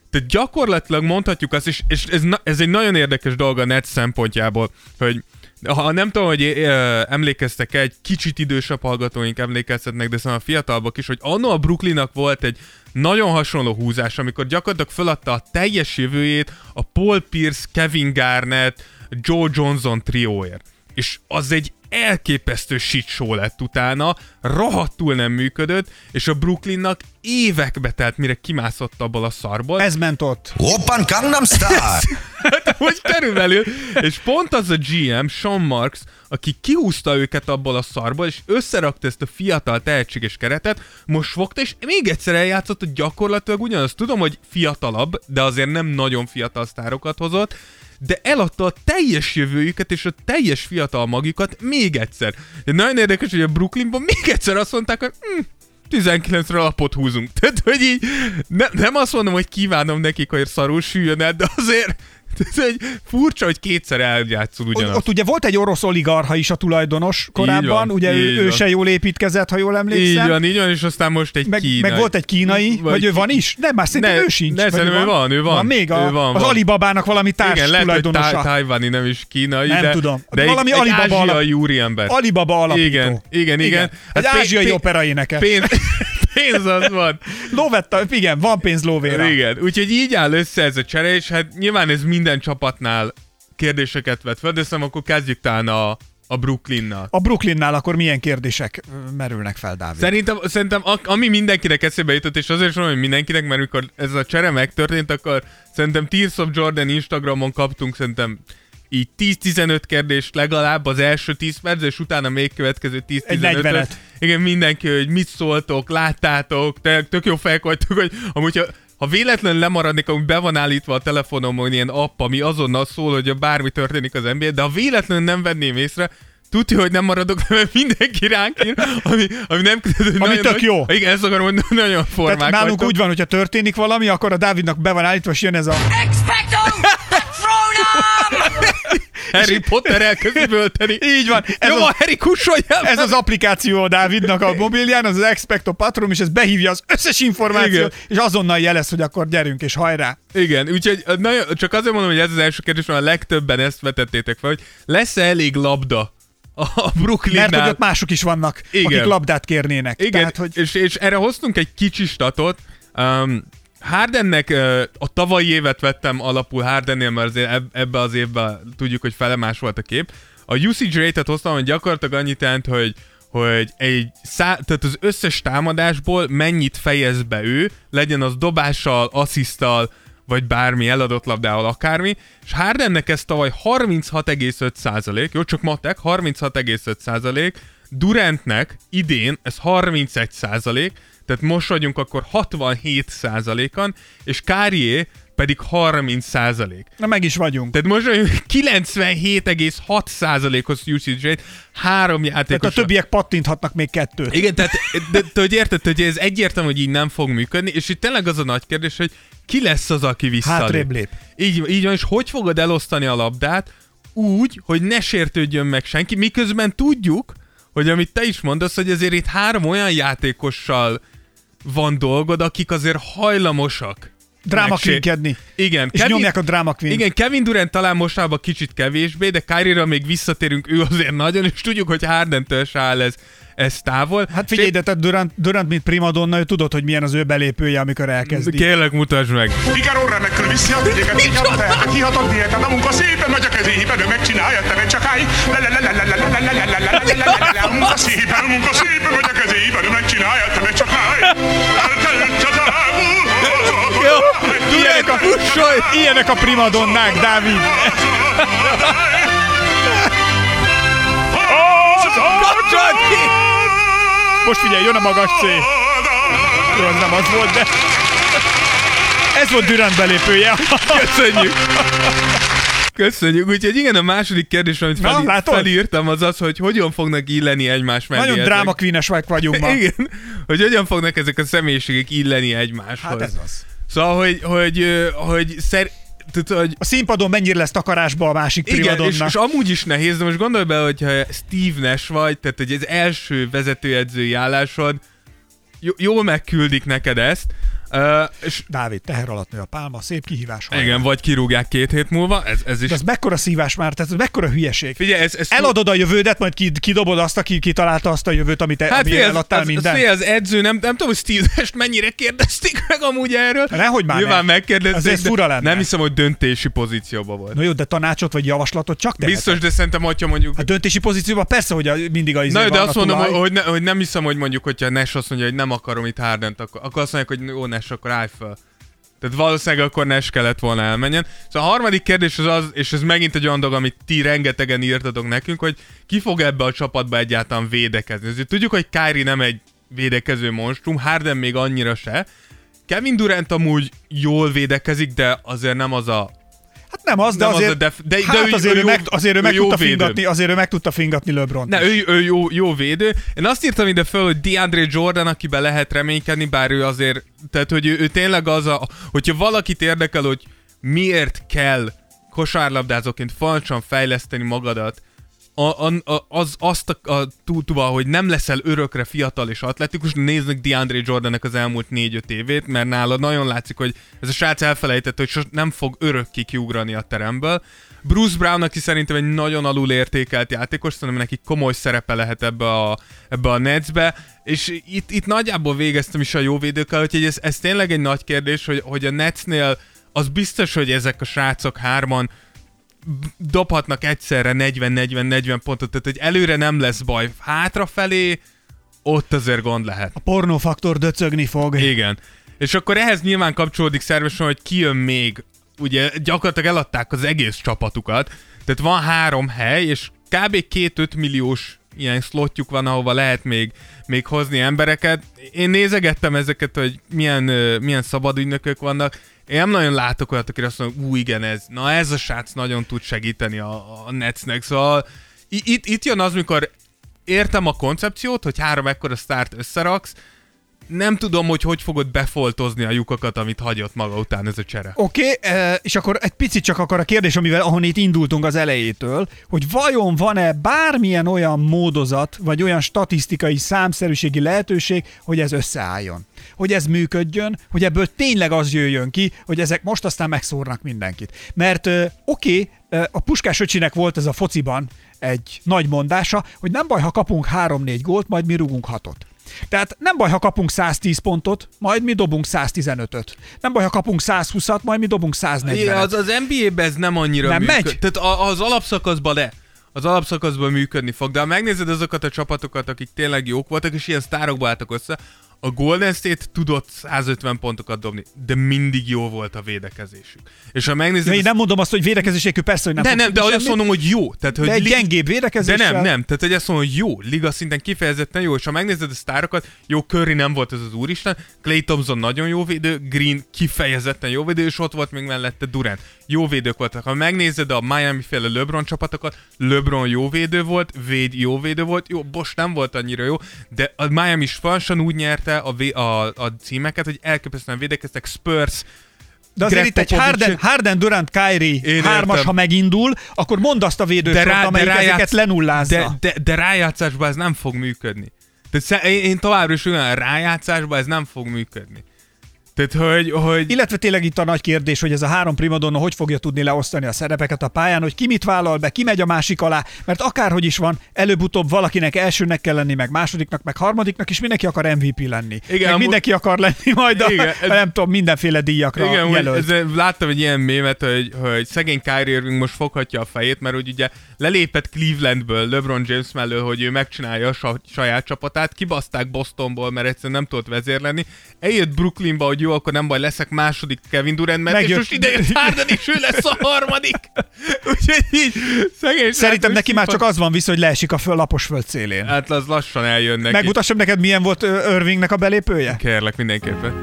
Tehát gyakorlatilag mondhatjuk azt, és, és ez, na, ez egy nagyon érdekes dolog a net szempontjából, hogy ha nem tudom, hogy ö, emlékeztek egy kicsit idősebb hallgatóink emlékeztetnek, de szóval a fiatalabbak is, hogy anno a Brooklynnak volt egy nagyon hasonló húzás, amikor gyakorlatilag feladta a teljes jövőjét a Paul Pierce, Kevin Garnett, Joe Johnson trióért. És az egy elképesztő shit show lett utána, rohadtul nem működött, és a Brooklynnak évekbe telt, mire kimászott abból a szarból. Ez ment ott. Oppan Gangnam Style! [LAUGHS] hogy körülbelül, és pont az a GM, Sean Marks, aki kiúzta őket abból a szarból, és összerakta ezt a fiatal tehetséges keretet, most fogta, és még egyszer eljátszott, hogy gyakorlatilag ugyanaz. Tudom, hogy fiatalabb, de azért nem nagyon fiatal sztárokat hozott, de eladta a teljes jövőjüket és a teljes fiatal magjukat még egyszer. De nagyon érdekes, hogy a Brooklynban még egyszer azt mondták, hogy hm, 19-re alapot húzunk. Tehát, hogy így ne, nem azt mondom, hogy kívánom nekik, hogy szarul süljön el, de azért ez egy furcsa, hogy kétszer eljátszol Ott, ugyanazt. ott ugye volt egy orosz oligarha is a tulajdonos korábban, van, ugye ő, ő se jól építkezett, ha jól emlékszem. Így van, így van, és aztán most egy meg, kínai. meg volt egy kínai, vagy, Vagy ő van is? Nem, már szerintem Ne, ő sincs. ne, szerintem ő van, ő van. Van még a, Ő van, az van. Alibabának valami társ Igen, lehet, tulajdonosa. tá- tájvani, nem is kínai, Nem de, tudom. de Valami egy, egy Alibaba alap- úriember. Alibaba alapító. Igen, igen, igen. Egy Hát pé- ázsiai pé- opera énekes. Pénz, [LAUGHS] pénz az van. Lóvetta, igen, van pénz lóvéra. Igen, úgyhogy így áll össze ez a csere, és hát nyilván ez minden csapatnál kérdéseket vet fel, de szerintem akkor kezdjük talán a, a Brooklynnal. A Brooklynnál akkor milyen kérdések merülnek fel, Dávid? Szerintem, szerintem ami mindenkinek eszébe jutott, és azért is mondom, hogy mindenkinek, mert amikor ez a csere megtörtént, akkor szerintem Tears of Jordan Instagramon kaptunk szerintem így 10-15 kérdést legalább az első 10 perc, és utána még következő 10-15 Egy 40-et. Igen, mindenki, hogy mit szóltok, láttátok, te, tök jó fejek vagytok, hogy amúgy ha, ha véletlenül lemaradnék, amúgy be van állítva a telefonomon ilyen app, ami azonnal szól, hogy bármi történik az NBA, de ha véletlenül nem venném észre, tudja, hogy nem maradok, mert mindenki ránk ír, ami, ami nem Ami tök jó. Igen, ezt akarom mondani, nagyon formák Tehát nálunk vagytok. úgy van, hogyha történik valami, akkor a Dávidnak be van állítva, és jön ez a... Expecto Patronum! Harry Potter elkezdi ölteni. Így van. Ez Jó, az- a Harry kussoljál! Ez az applikáció a Dávidnak a mobilján, az az Expecto Patronum, és ez behívja az összes információt, Igen. és azonnal jelez, hogy akkor gyerünk, és hajrá. Igen, úgyhogy nagyon, csak azért mondom, hogy ez az első kérdés, mert a legtöbben ezt vetettétek fel, hogy lesz-e elég labda a Brooklynnál? Mert hogy ott mások is vannak, Igen. akik labdát kérnének. Igen, Tehát, hogy és, és erre hoztunk egy kicsi statot. Um, Hardennek a tavalyi évet vettem alapul Hardennél, mert azért eb- ebbe az évben tudjuk, hogy fele más volt a kép. A usage rate-et hoztam, hogy gyakorlatilag annyit jelent, hogy hogy egy szá- tehát az összes támadásból mennyit fejez be ő, legyen az dobással, asszisztal, vagy bármi eladott labdával, akármi, és Hardennek ez tavaly 36,5 százalék, jó, csak matek, 36,5 százalék, Durantnek idén ez 31 százalék, tehát most vagyunk akkor 67 százalékon, és Kárié pedig 30 százalék. na meg is vagyunk. Tehát most vagyunk 97,6 százalékos usage rate, három Tehát játékos. a többiek pattinthatnak még kettőt. Igen, tehát de, de, hogy érted, hogy ez egyértelmű, hogy így nem fog működni, és itt tényleg az a nagy kérdés, hogy ki lesz az, aki visszalép. Hátrébb lép. Így, így van, és hogy fogod elosztani a labdát úgy, hogy ne sértődjön meg senki, miközben tudjuk, hogy amit te is mondasz, hogy azért itt három olyan játékossal van dolgod, akik azért hajlamosak. Dráma megsé- queenkedni. Igen. És nyomják a dráma queen. Igen, Kevin Durant talán mostában kicsit kevésbé, de Kyrie-ra még visszatérünk, ő azért nagyon, és tudjuk, hogy Harden-től se áll ez, ez távol. Hát figyelj, de te Durant, Durant, mint primadonna, ő tudod, hogy milyen az ő belépője, amikor elkezdi. Kérlek, mutasd meg. Figaro remekül viszi a ügyeket, hihatott diétán, a munka szépen megy a kezébe, ő megcsinálja, te meg csak állj. Munka szépen, munka szépen megy a kezébe, ő megcsinálja, te meg csak állj. Ilyenek a, ilyenek a primadonnák, Dávid. Kapcsolat ki! Most figyelj, jön a magas C. Jó, az nem az volt, de... Ez volt Durant belépője. Köszönjük! Köszönjük. Úgyhogy igen, a második kérdés, amit Na, fel, látod? felírtam, az az, hogy hogyan fognak illeni egymás mellé. Nagyon ezek. dráma vagyunk ma. [LAUGHS] Igen, hogy hogyan fognak ezek a személyiségek illeni egymáshoz. Hát ez az. Szóval, hogy, hogy, ö, hogy, szer, tehát, hogy A színpadon mennyire lesz takarásba a másik igen, és, és amúgy is nehéz, de most gondolj bele, hogyha Steve Nash vagy, tehát hogy az első vezetőedzői állásod, jó, jól megküldik neked ezt, uh, és Dávid, teher alatt nő a pálma, szép kihívás. hajrá. igen, vagy kirúgják két hét múlva, ez, ez is... De ez mekkora szívás már, tehát ez mekkora hülyeség. Figyelj, ez, ez Eladod a jövődet, majd ki- kidobod azt, aki kitalálta azt a jövőt, amit te, Hát ami az, eladtál az, az, az edző, nem, nem tudom, hogy Steve mennyire kérdezték meg amúgy erről. Nehogy már Nyilván ne. megkérdezték, fura lenne. nem hiszem, hogy döntési pozícióban volt. Na jó, de tanácsot vagy javaslatot csak te. Biztos, de szerintem, hogyha mondjuk... A döntési pozícióban persze, hogy a, mindig a izé Na, jó, de azt mondom, tulaj. hogy, ne, hogy nem hiszem, hogy mondjuk, hogyha Nash azt mondja, hogy nem akarom itt Hardent, akkor, akkor azt mondják, hogy jó, Nash, akkor állj fel. Tehát valószínűleg akkor Nash kellett volna elmenjen. Szóval a harmadik kérdés az az, és ez megint egy olyan dolog, amit ti rengetegen írtatok nekünk, hogy ki fog ebbe a csapatba egyáltalán védekezni. Azért tudjuk, hogy Kyrie nem egy védekező monstrum, Harden még annyira se. Kevin Durant amúgy jól védekezik, de azért nem az a Hát nem az, de nem azért, de- de hát ő- azért, ő meg, azért ő, ő meg jó tudta védő. fingatni, azért ő meg tudta fingatni LeBron. Ne, ő, ő jó, jó védő. Én azt írtam ide föl, hogy DeAndre Jordan, akiben lehet reménykedni, bár ő azért, tehát hogy ő, ő tényleg az a, hogyha valakit érdekel, hogy miért kell kosárlabdázóként falcsan fejleszteni magadat, a, a, az, azt a, a túltuba, hogy nem leszel örökre fiatal és atletikus, néznek DeAndre Jordannek az elmúlt 4-5 évét, mert nála nagyon látszik, hogy ez a srác elfelejtette, hogy sos, nem fog örökké kiugrani a teremből. Bruce Brown, aki szerintem egy nagyon alul értékelt játékos, szerintem neki komoly szerepe lehet ebbe a, ebbe a Netsbe, és itt, itt nagyjából végeztem is a jó védőkkel, úgyhogy ez, ez tényleg egy nagy kérdés, hogy, hogy a Netsnél az biztos, hogy ezek a srácok hárman dobhatnak egyszerre 40-40-40 pontot, tehát hogy előre nem lesz baj. Hátrafelé ott azért gond lehet. A pornófaktor döcögni fog. Igen. És akkor ehhez nyilván kapcsolódik szervesen, hogy ki jön még. Ugye gyakorlatilag eladták az egész csapatukat, tehát van három hely, és kb. két 5 milliós ilyen slotjuk van, ahova lehet még, még hozni embereket. Én nézegettem ezeket, hogy milyen, milyen szabad ügynökök vannak. Én nem nagyon látok olyat, akire azt mondom, ú, igen, ez, na ez a srác nagyon tud segíteni a, a Netsnek, szóval itt, itt jön az, mikor értem a koncepciót, hogy három ekkora sztárt összeraksz, nem tudom, hogy hogy fogod befoltozni a lyukakat, amit hagyott maga után ez a csere. Oké, okay, és akkor egy picit csak akkor a kérdés, amivel ahonnét indultunk az elejétől, hogy vajon van-e bármilyen olyan módozat, vagy olyan statisztikai számszerűségi lehetőség, hogy ez összeálljon. Hogy ez működjön, hogy ebből tényleg az jöjjön ki, hogy ezek most aztán megszórnak mindenkit. Mert oké, okay, a Puskás öcsinek volt ez a fociban egy nagy mondása, hogy nem baj, ha kapunk 3-4 gólt, majd mi rugunk hatot. Tehát nem baj, ha kapunk 110 pontot, majd mi dobunk 115-öt. Nem baj, ha kapunk 120-at, majd mi dobunk 140-et. Igen, az, az NBA-ben ez nem annyira Nem működ. megy? Tehát az alapszakaszban de. Az alapszakaszban működni fog, de ha megnézed azokat a csapatokat, akik tényleg jók voltak, és ilyen sztárokba álltak össze, a Golden State tudott 150 pontokat dobni, de mindig jó volt a védekezésük. És ha megnézed... Ja, én nem mondom azt, hogy védekezés nélkül persze, hogy nem de nem, de azt mondom, hogy jó. Tehát, hogy de egy li- gyengébb de védekezéssel... nem, nem. Tehát, hogy azt mondom, hogy jó. Liga szinten kifejezetten jó, és ha megnézed a sztárokat, jó, Curry nem volt ez az úristen, Clay Thompson nagyon jó védő, Green kifejezetten jó védő, és ott volt még mellette Durant. Jó védők voltak. Ha megnézed a Miami féle LeBron csapatokat, LeBron jó védő volt, Wade jó védő volt, jó, Bosch nem volt annyira jó, de a Miami is falsan úgy nyerte a, vé- a, a címeket, hogy elképesztően védekeztek, Spurs, De azért Greg itt egy Harden, Harden Durant, Kyrie Én hármas, értem. ha megindul, akkor mondd azt a védősort, amelyik ezeket lenullázza. De, de, de rájátszásban ez nem fog működni. Tehát én, én továbbra is olyan rájátszásban ez nem fog működni. Tehát, hogy, hogy Illetve tényleg itt a nagy kérdés, hogy ez a három primadonna hogy fogja tudni leosztani a szerepeket a pályán, hogy ki mit vállal be, ki megy a másik alá, mert akárhogy is van, előbb-utóbb valakinek elsőnek kell lenni, meg másodiknak, meg harmadiknak, és mindenki akar MVP lenni. Igen, meg mindenki akar lenni majd a, Igen, ez- nem tudom, mindenféle díjakra Igen, jelölt. ez, láttam egy ilyen mémet, hogy, hogy szegény Kyrie Irving most foghatja a fejét, mert hogy ugye lelépett Clevelandből LeBron James mellől, hogy ő megcsinálja a sa- saját csapatát, kibaszták Bostonból, mert egyszerűen nem tudott vezérleni. Eljött Brooklynba, hogy jó, akkor nem baj, leszek második Kevin Durant, mert és Megjött. most ide jött Harden, és ő lesz a harmadik. [LAUGHS] Úgyhogy így, szegény Szerintem neki már csak az van vissza, hogy leesik a föl, lapos föld szélén. Hát az lassan eljön neki. Megmutassam neked, milyen volt Irvingnek a belépője? Kérlek, mindenképpen.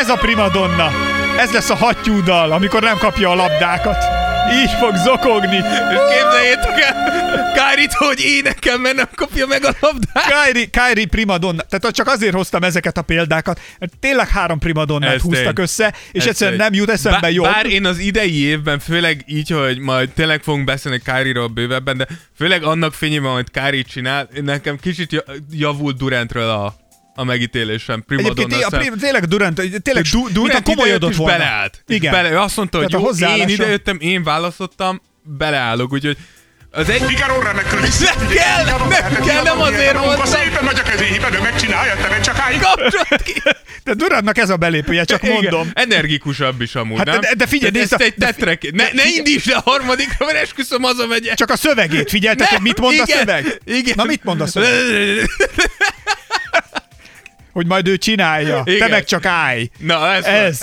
Ez a primadonna. Ez lesz a hattyúdal, amikor nem kapja a labdákat. Így fog zokogni. És képzeljétek el, Kárit, hogy énekel, mert nem kapja meg a labdát. Kyrie, Kyrie primadonna. Tehát csak azért hoztam ezeket a példákat, mert tényleg három primadonnát Ez húztak tény. össze, és Ez egyszerűen tény. nem jut eszembe bár, jobb. Bár én az idei évben, főleg így, hogy majd tényleg fogunk beszélni Káriról bővebben, de főleg annak fényében, hogy Kári csinál, nekem kicsit ja- javult Durantről a, a megítélésem. Egyébként Primadonna té- a, szem. pri- tényleg Durant, tényleg Du- du- Durant komolyodott volna. beleállt. Igen. Bele, ő azt mondta, hogy Tehát a jó, hozzáállása- én idejöttem, én választottam, beleállok, úgyhogy az egy... Figaro remekül is. Nem kell, nem kell, nem azért mondtam. Szépen nagy a kezéhiben, ő megcsinálja, te meg csak állj. Kapcsolat ki! [LAUGHS] De Durantnak ez a belépője, csak Igen, mondom. Energikusabb is amúgy, Hát nem? de- de figyelj, ezt a- egy tetrek... Ne, ne indíts le a harmadikra, mert esküszöm, hazamegyek. Csak a szövegét figyelted, Nem, hogy mit mond a igen, szöveg? Igen. Na mit mond a szöveg? [LAUGHS] Hogy majd ő csinálja. Te Igen. meg csak állj. Na, ez, Ez. ez,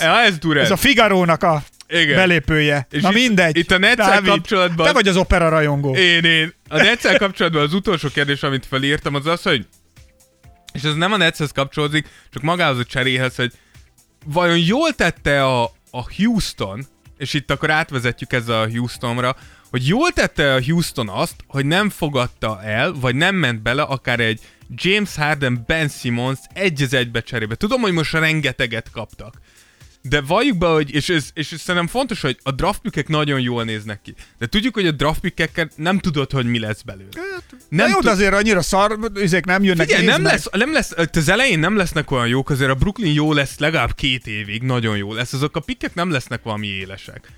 ez. Ez a Figarónak a Igen. belépője. És Na itt- mindegy. itt a Netszel kapcsolatban- Te vagy az opera rajongó. Én, én. A Netszel kapcsolatban az utolsó kérdés, amit felírtam, az az, hogy és ez nem a Netshez kapcsolódik, csak magához a cseréhez, hogy vajon jól tette a, a Houston, és itt akkor átvezetjük ezzel a Houstonra, hogy jól tette a Houston azt, hogy nem fogadta el, vagy nem ment bele akár egy James Harden, Ben Simmons egy az egybe cserébe. Tudom, hogy most rengeteget kaptak. De valljuk be, hogy, és ez, és ez szerintem fontos, hogy a draft pickek nagyon jól néznek ki. De tudjuk, hogy a draft pickekkel nem tudod, hogy mi lesz belőle. Nem jó, tud- de azért annyira szar, ezek nem jönnek. Figyelj, nem lesz, nem lesz, az elején nem lesznek olyan jók, azért a Brooklyn jó lesz legalább két évig, nagyon jó lesz. Azok a pikkek nem lesznek valami élesek.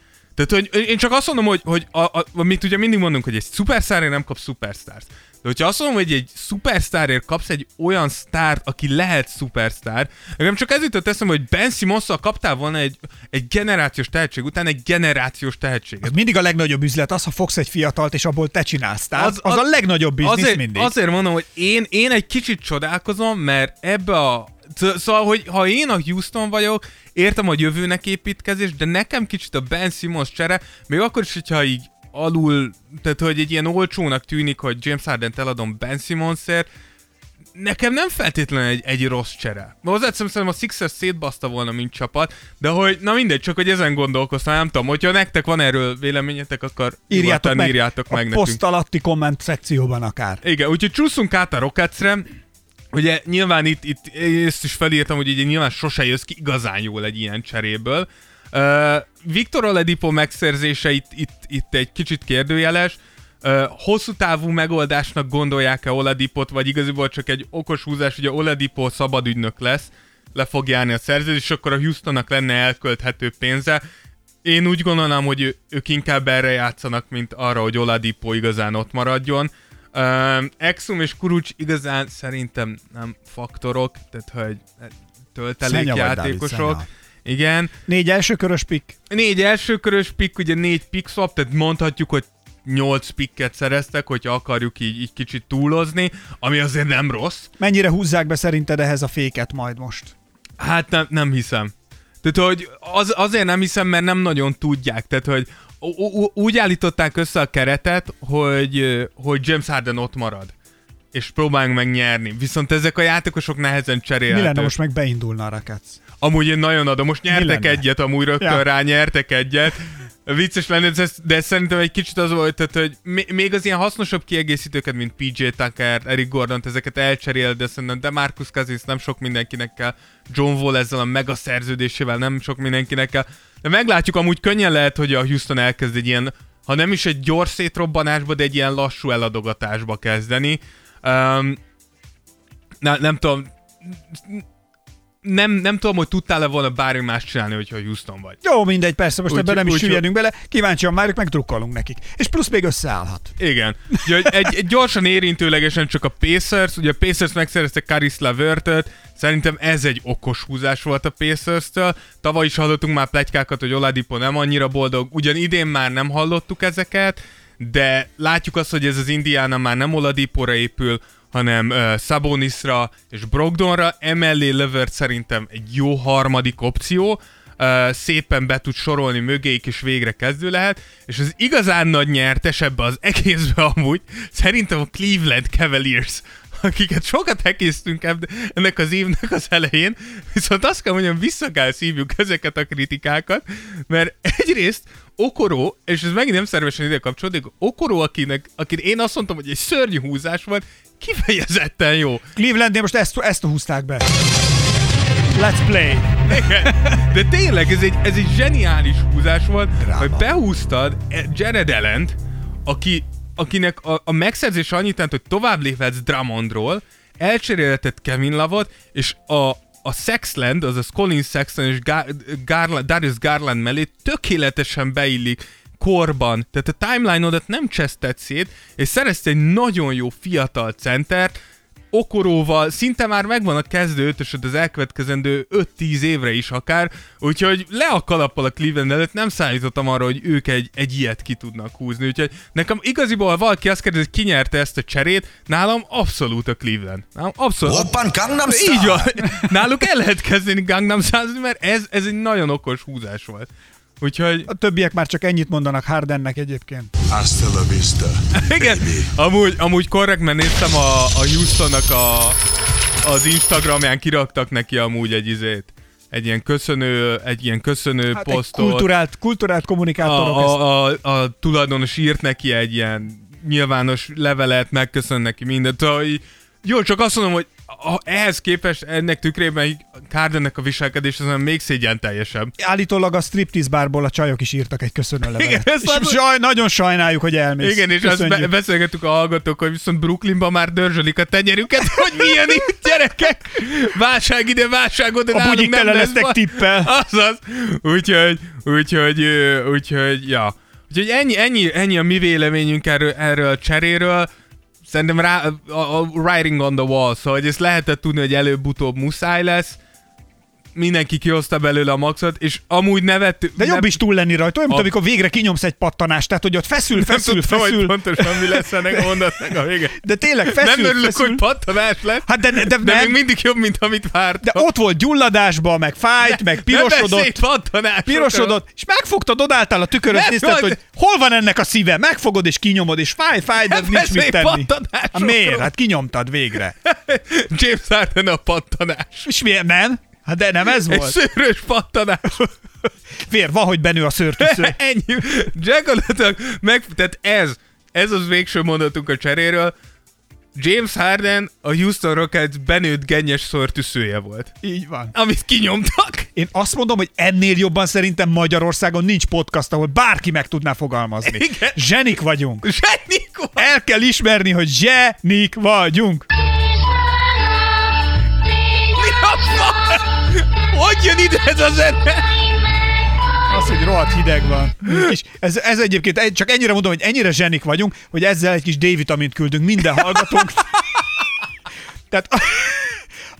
Tehát, hogy én csak azt mondom, hogy, hogy a, a, amit ugye mindig mondunk, hogy egy szupersztárért nem kap szupersztárt. De hogyha azt mondom, hogy egy szupersztárért kapsz egy olyan sztárt, aki lehet szupersztár, nekem csak ez jutott eszembe, hogy Ben simmons kaptál volna egy, egy generációs tehetség után egy generációs tehetséget. Az mindig a legnagyobb üzlet az, ha fogsz egy fiatalt, és abból te csinálsz. Tehát az, az, a legnagyobb biznisz azért, mindig. Azért mondom, hogy én, én egy kicsit csodálkozom, mert ebbe a Szóval, hogy ha én a Houston vagyok, értem a jövőnek építkezés, de nekem kicsit a Ben Simmons csere, még akkor is, hogyha így alul, tehát hogy egy ilyen olcsónak tűnik, hogy James Harden-t eladom Ben Simmonsért, nekem nem feltétlenül egy, egy rossz csere. Hozzáteszem, szerintem a Sixers szétbaszta volna, mint csapat, de hogy, na mindegy, csak hogy ezen gondolkoztam, nem tudom, hogyha nektek van erről véleményetek, akkor Írjátok meg írjátok a meg nekünk. poszt alatti komment szekcióban akár. Igen, úgyhogy csúszunk át a Rocketsre. Ugye nyilván itt, itt ezt is felírtam, hogy ugye nyilván sose jössz ki igazán jól egy ilyen cseréből. Uh, Viktor Oladipo megszerzése itt, itt, itt egy kicsit kérdőjeles. Uh, hosszú távú megoldásnak gondolják-e Oladipot, vagy igaziból csak egy okos húzás, hogy a Oladipo szabadügynök lesz, le fog járni a szerződés, és akkor a Houstonnak lenne elkölthető pénze. Én úgy gondolom, hogy ők inkább erre játszanak, mint arra, hogy Oladipo igazán ott maradjon. Uh, Exum és Kurucs igazán szerintem nem faktorok, tehát hogy Dávid, töltelékjátékosok. Igen. Négy elsőkörös pick. Négy elsőkörös pick, ugye négy pick swap, tehát mondhatjuk, hogy 8 picket szereztek, hogyha akarjuk így, így kicsit túlozni, ami azért nem rossz. Mennyire húzzák be szerinted ehhez a féket majd most? Hát nem, nem hiszem. Tehát, hogy az, azért nem hiszem, mert nem nagyon tudják. Tehát, hogy úgy állították össze a keretet, hogy, hogy James Harden ott marad. És próbáljunk meg nyerni. Viszont ezek a játékosok nehezen Mi cserélhetők. lenne most meg beindulna a Rockets? Amúgy én nagyon adom. Most nyertek egyet, amúgy rögtön Ja. rá nyertek egyet. Vicces lenne, de, de szerintem egy kicsit az volt, tehát, hogy mi- még az ilyen hasznosabb kiegészítőket, mint PJ Tucker, Eric Gordon, ezeket elcserél, de szerintem de Marcus Cousins nem sok mindenkinek kell. John Wall ezzel a mega szerződésével nem sok mindenkinek kell. De meglátjuk, amúgy könnyen lehet, hogy a Houston elkezd egy ilyen, ha nem is egy gyors szétrobbanásba, de egy ilyen lassú eladogatásba kezdeni. Um, na, nem tudom, nem, nem tudom, hogy tudtál-e volna bármi más csinálni, hogyha Houston vagy. Jó, mindegy, persze, most Úgy- ebben nem is süllyedünk bele. Kíváncsian várjuk, megdrukkolunk nekik. És plusz még összeállhat. Igen. Ugye, egy, egy gyorsan érintőlegesen csak a Pacers, ugye a Pacers megszerezte Karis Levertet, szerintem ez egy okos húzás volt a Pacers-től. Tavaly is hallottunk már pletykákat, hogy Oladipo nem annyira boldog, ugyan idén már nem hallottuk ezeket, de látjuk azt, hogy ez az Indiana már nem Oladipóra épül, hanem uh, Sabonisra és Brogdonra, emellé Levert szerintem egy jó harmadik opció, uh, szépen be tud sorolni mögéik, és végre kezdő lehet, és az igazán nagy nyertes ebbe az egészbe amúgy szerintem a Cleveland Cavaliers, akiket sokat hekéztünk ennek az évnek az elején, viszont azt kell mondjam, vissza kell szívjuk ezeket a kritikákat, mert egyrészt Okoró, és ez megint nem szervesen ide kapcsolódik, Okoró, akinek, akit én azt mondtam, hogy egy szörnyű húzás volt, kifejezetten jó. Clevelandnél most ezt, ezt húzták be. Let's play. Igen. De tényleg ez egy, ez egy zseniális húzás volt, Dráma. hogy behúztad e- Jared Allen-t, aki, akinek a, a megszerzés annyit jelent, hogy tovább léphetsz Drummondról, elcserélheted Kevin Lavot, és a, a Sexland, azaz Colin Sexton és Gar- Garland, Darius Garland mellé tökéletesen beillik korban, tehát a timeline-odat nem cseszted szét, és szerezte egy nagyon jó fiatal centert, Okoróval szinte már megvan a kezdő ötösöd az elkövetkezendő 5-10 évre is akár, úgyhogy le a kalappal a Cleveland előtt, nem számítottam arra, hogy ők egy, egy ilyet ki tudnak húzni, úgyhogy nekem igaziból, valaki azt kérdezi, hogy ki nyerte ezt a cserét, nálam abszolút a Cleveland. Nálam abszolút. Oppan Gangnam Style. Így van. Náluk el lehet kezdeni Gangnam style mert ez, ez egy nagyon okos húzás volt. Úgyhogy A többiek már csak ennyit mondanak Hardennek egyébként. Hasta la vista. [LAUGHS] Igen, amúgy, amúgy korrekt, mert néztem a, a Houstonnak a, az Instagramján kiraktak neki amúgy egy izét. Egy ilyen köszönő, egy ilyen köszönő Hát egy posztot. kulturált, kulturált kommunikátorok. a, a, a, a tulajdonos írt neki egy ilyen nyilvános levelet, megköszön neki mindent. Hogy jó, csak azt mondom, hogy a, ehhez képest ennek tükrében Kárdennek a viselkedés az még szégyen teljesebb. Állítólag a striptease bárból a csajok is írtak egy köszönő Igen, és látod? saj, nagyon sajnáljuk, hogy elmész. Igen, és azt Köszönjük. be- beszélgettük a hallgatók, hogy viszont Brooklynban már dörzsölik a tenyerüket, [LAUGHS] hogy milyen itt gyerekek. Válság ide, válság oda, A bugyik tele lesz lesznek baj. tippel. Azaz. Úgyhogy, úgyhogy, úgyhogy, ja. Úgyhogy ennyi, ennyi, ennyi a mi véleményünk erről, erről a cseréről. Szerintem rá, a, a writing on the wall, szóval hogy ezt lehetett tudni, hogy előbb-utóbb muszáj lesz. Mindenki kihozta belőle a maxot, és amúgy nevettük. De jobb is túl lenni rajta, olyan, mint A- amikor végre kinyomsz egy pattanást, tehát hogy ott feszül, nem feszül, tudtam, hogy feszül. pontosan mi lesz ennek a mondatnak a vége. De tényleg feszül, nem örülök, feszül. hogy pattanás lett, Hát de, de, de, de nem, még mindig jobb, mint amit vártam. de ott volt gyulladásba, meg fájt, meg Ne pirosodott. pattanásokról. pirosodott, és megfogtad, odálltál a tüköröt, Nem, nézted, hogy de- hol van ennek a szíve, megfogod és kinyomod, és fáj, fáj, de Ne nincs mit tenni. Hát miért? Hát kinyomtad végre. [LAUGHS] James Harden a pattanás. És miért nem? Hát de nem ez Egy volt. szőrös pattanás. [LAUGHS] Fér, van, hogy benő a szőrtűző. [LAUGHS] Ennyi. Gyakorlatilag meg, tehát ez, ez az végső mondatunk a cseréről. James Harden a Houston Rockets benőtt gennyes szortűszője volt. Így van. Amit kinyomtak. Én azt mondom, hogy ennél jobban szerintem Magyarországon nincs podcast, ahol bárki meg tudná fogalmazni. Igen. Zsenik vagyunk. Zsenik volt. El kell ismerni, hogy zsenik vagyunk. Mi a? Hogy jön ide ez a zene? Az, hogy rohadt hideg van. És ez, ez egyébként egy- csak ennyire mondom, hogy ennyire zsenik vagyunk, hogy ezzel egy kis D-vitamint küldünk minden hallgatónk. Tehát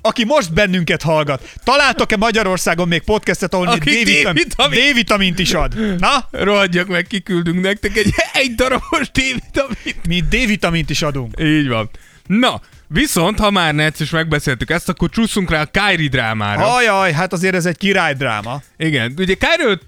aki most bennünket hallgat, találtok-e Magyarországon még podcastet, ahol Aki D-vitam- D-vitamint- D-vitamint is ad? Na, Rohadjak meg, kiküldünk nektek egy, egy darabos D-vitamint. mi D-vitamint is adunk. Így van. Na, viszont, ha már Netsz is megbeszéltük ezt, akkor csúszunk rá a Kyrie drámára. Ajaj, hát azért ez egy királydráma. Igen, ugye Kyrie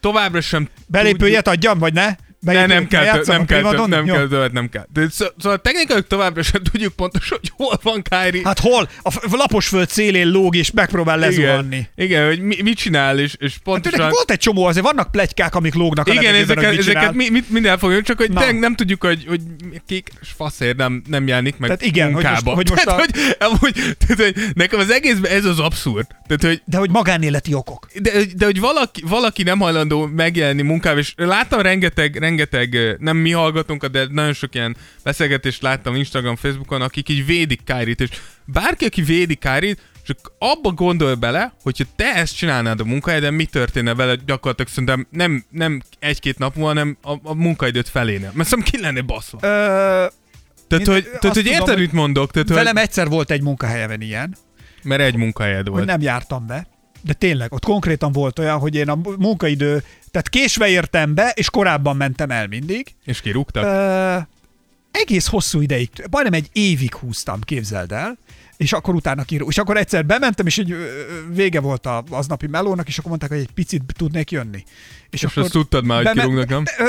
továbbra sem Belépőjet adjam, vagy ne? Ne, nem kell, tö- játszom nem kell, tö- primadonn? nem Jó. kell többet, nem kell. De szó- Szóval technikailag továbbra sem tudjuk pontosan, hogy hol van Kyrie. Hát hol? A f- laposföld szélén lóg és megpróbál lezuhanni. igen, igen, hogy mi, mit csinál, és, és Hát pontosan... tényleg volt egy csomó, azért vannak plegykák, amik lógnak a igen, ezeket, hogy mit ezeket csinál. mi, mit, mind elfogjuk, csak hogy tényleg nem tudjuk, hogy, hogy kék és faszért nem, nem jelenik meg Tehát igen, hogy munkába. most- hogy most tehát, a- hogy, amúgy, tehát, hogy nekem az egészben ez az abszurd. Tehát, hogy De hogy magánéleti okok. de, de hogy valaki, valaki nem hajlandó megjelenni munkába, és láttam rengeteg, rengeteg, ö, nem mi hallgatunk, de nagyon sok ilyen beszélgetést láttam Instagram, Facebookon, akik így védik Kyrie-t, és bárki, aki védi Kyrie-t, csak abba gondol bele, hogyha te ezt csinálnád a munkahelyeden, mi történne vele gyakorlatilag szerintem nem, nem egy-két nap múlva, hanem a, a munkaidőt feléne. Mert szerintem ki lenne baszva. Ö, Tehát, Mind- hogy, tehát, hogy érted, hogy mit mondok? Tehát, velem hogy, egyszer volt egy munkahelyemen ilyen, mert egy munkahelyed hogy volt. nem jártam be. De tényleg, ott konkrétan volt olyan, hogy én a munkaidő, tehát késve értem be, és korábban mentem el mindig. És kirúgtak? Ö, egész hosszú ideig, majdnem egy évig húztam, képzeld el, és akkor utána kirú. És akkor egyszer bementem, és így vége volt a aznapi melónak, és akkor mondták, hogy egy picit tudnék jönni. És azt tudtad már, hogy kirúgnak, nem? Ö,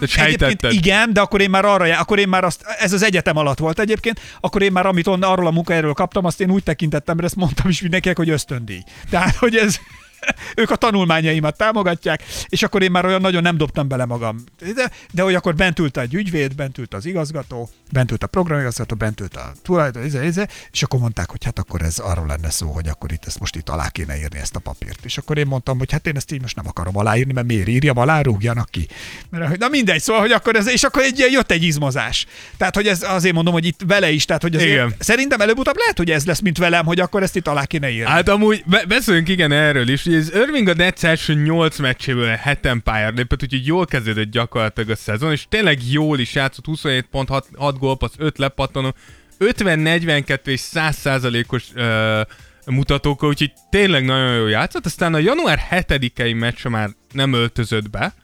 Egyébként sejtetted. igen, de akkor én már arra, akkor én már azt, ez az egyetem alatt volt egyébként, akkor én már amit onnan arról a munkahelyről kaptam, azt én úgy tekintettem, mert ezt mondtam is mindenkinek, hogy ösztöndíj. Tehát, hogy ez, [LAUGHS] ők a tanulmányaimat támogatják, és akkor én már olyan nagyon nem dobtam bele magam. De, de hogy akkor bent ült egy ügyvéd, bent ült az igazgató, bent ült a programigazgató, bent ült a tulajdon, ize, ize, és akkor mondták, hogy hát akkor ez arról lenne szó, hogy akkor itt ezt most itt alá kéne írni ezt a papírt. És akkor én mondtam, hogy hát én ezt így most nem akarom aláírni, mert miért írjam alá, rúgjanak ki. Mert, na mindegy, szóval, hogy akkor ez, és akkor egy, ilyen jött egy izmozás. Tehát, hogy ez azért mondom, hogy itt vele is, tehát, hogy azért, Igen. szerintem előbb-utóbb lehet, hogy ez lesz, mint velem, hogy akkor ezt itt alá kéne írni. Hát amúgy be- beszéljünk igen erről is. Ugye az Irving a Nets első 8 meccséből heten pályára lépett, úgyhogy jól kezdődött gyakorlatilag a szezon, és tényleg jól is játszott, 27 pont, 6, 6 gólpassz, 5 lepattanó, 50-42 és 100 százalékos uh, mutatókkal, úgyhogy tényleg nagyon jól játszott. Aztán a január 7-i meccse már nem öltözött be,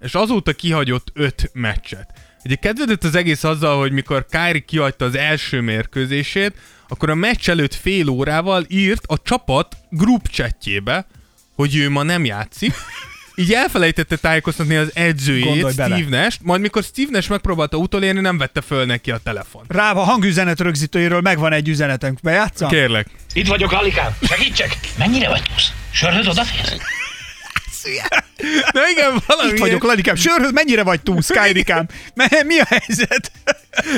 és azóta kihagyott 5 meccset. Ugye kezdődött az egész azzal, hogy mikor Kyrie kihagyta az első mérkőzését, akkor a meccs előtt fél órával írt a csapat group chatjébe, hogy ő ma nem játszik, így elfelejtette tájékoztatni az edzőjét, Gondolj. Steve Nash, majd mikor Steve Nash megpróbálta utolérni, nem vette föl neki a telefon. Rá a hangüzenet rögzítőjéről megvan egy üzenetünk. Bejátszam? Kérlek. Itt vagyok, Alikám. Segítsek? Mennyire vagy plusz? Sörhöz odaférsz? Na igen, valami. Itt vagyok, Lanikám. Sörhöz mennyire vagy túl, Skyrikám? Me- Mi a helyzet?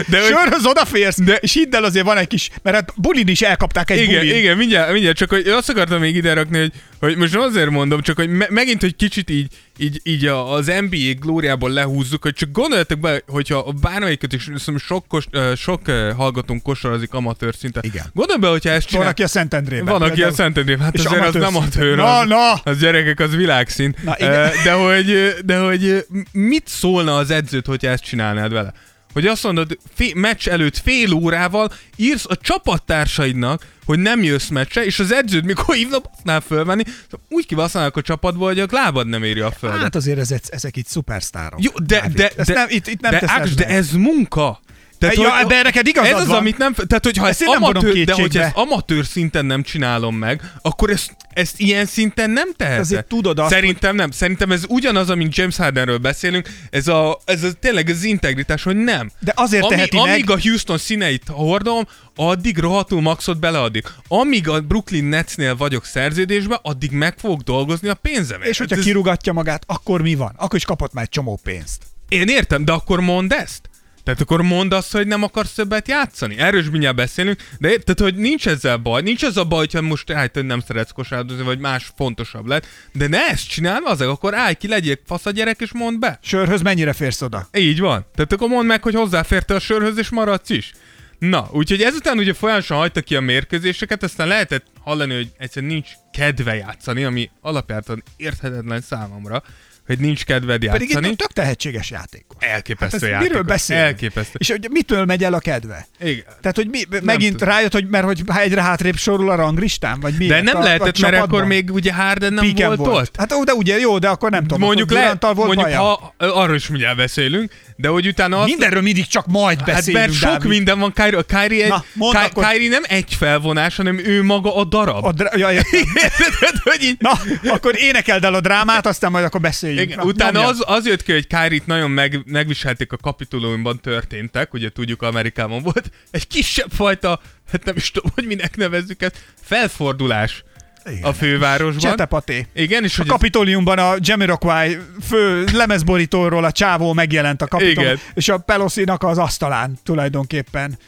De Sörhöz odaférsz, De- de... és hidd el azért van egy kis, mert hát bulin is elkapták egy Igen, bulin. igen, mindjárt, mindjárt, csak hogy azt akartam még ide rakni, hogy, hogy most azért mondom, csak hogy me- megint, hogy kicsit így, így, így a, az NBA glóriából lehúzzuk, hogy csak gondoljatok be, hogyha bármelyiket is, szerintem sok, kos, sok hallgatónk kosarazik amatőr szinten. Igen. Gondolj be, hogyha ezt Van, csinál... aki a Szentendrében. Van, aki a például. Szentendrén, hát azért az nem amatőr, Na, az, na! az gyerekek, az világszint. Na, igen. De hogy, de hogy mit szólna az edzőt, hogyha ezt csinálnád vele? Hogy azt mondod, fé, meccs előtt fél órával írsz a csapattársaidnak, hogy nem jössz meccse, és az edződ mikor hívnak, aztnál fölvenni, szóval úgy kivasználnak a csapatból, hogy a lábad nem éri a földet. Hát azért ezek, ezek itt szupersztárok. Jó, de, Dávid. de, Ezt de, nem, itt, itt nem de, Ákos, de ez munka. Tehát, Ja, hogy- ebben neked igazad ez az, van. amit nem... Tehát, hogyha Ezt ezt, én nem vonom amatőr, de hogyha ezt amatőr szinten nem csinálom meg, akkor ezt, ezt ilyen szinten nem teheted. Azért tudod azt, Szerintem nem. Szerintem ez ugyanaz, amint James Hardenről beszélünk, ez, a, ez a, tényleg az integritás, hogy nem. De azért Ami, teheti meg- amíg a Houston színeit hordom, addig rohadtul maxot beleadik. Amíg a Brooklyn Netsnél vagyok szerződésben, addig meg fogok dolgozni a pénzemet. És hogyha ez- kirugatja magát, akkor mi van? Akkor is kapott már egy csomó pénzt. én értem, de akkor mondd ezt. Tehát akkor mondd azt, hogy nem akarsz többet játszani. Erről is mindjárt beszélünk, de tehát, hogy nincs ezzel baj. Nincs ez a baj, hogyha most hát, nem szeretsz kosárlabdázni, vagy más fontosabb lett. De ne ezt csinálj, az akkor állj ki, legyél fasz a gyerek, és mondd be. Sörhöz mennyire férsz oda? Így van. Tehát akkor mondd meg, hogy hozzáférte a sörhöz, és maradsz is. Na, úgyhogy ezután ugye folyamatosan hagyta ki a mérkőzéseket, aztán lehetett hallani, hogy egyszerűen nincs kedve játszani, ami alapjártan érthetetlen számomra, hogy nincs kedved Pedig játszani. egy tök tehetséges játékos. Elképesztő Hát játékos. miről beszél? Elképesztő. És hogy mitől megy el a kedve? Igen. Tehát, hogy mi, megint tudom. rájött, hogy mert hogy egyre hátrébb sorul a ranglistán, vagy mi? De nem lehetett, mert akkor még ugye Harden nem Piken volt, volt. ott. Hát ó, de ugye jó, de akkor nem tudom. Mondjuk, le, volt mondjuk baja. ha, arról is mindjárt beszélünk, de hogy utána azt... Mindenről mindig csak majd Hát beszélünk, mert sok Dávid. minden van, Kyrie, a Kyrie, egy, Na, Ky- akkor. Kyrie nem egy felvonás, hanem ő maga a darab. A dra- ja. Érted, [LAUGHS] hogy így... Na, akkor énekeld el a drámát, aztán majd akkor beszéljünk. Igen, Na, utána nyomja. az, az jött ki, hogy Kyrie-t nagyon meg, megviselték a kapitulumban történtek, ugye tudjuk Amerikában volt, egy kisebb fajta, hát nem is tudom, hogy minek nevezzük ezt, felfordulás Igen. a fővárosban. Csetepaté. Igen, és A hogy Kapitoliumban a Jamiroquai fő lemezborítóról a csávó megjelent a kapitol, Igen. és a Pelosinak az asztalán tulajdonképpen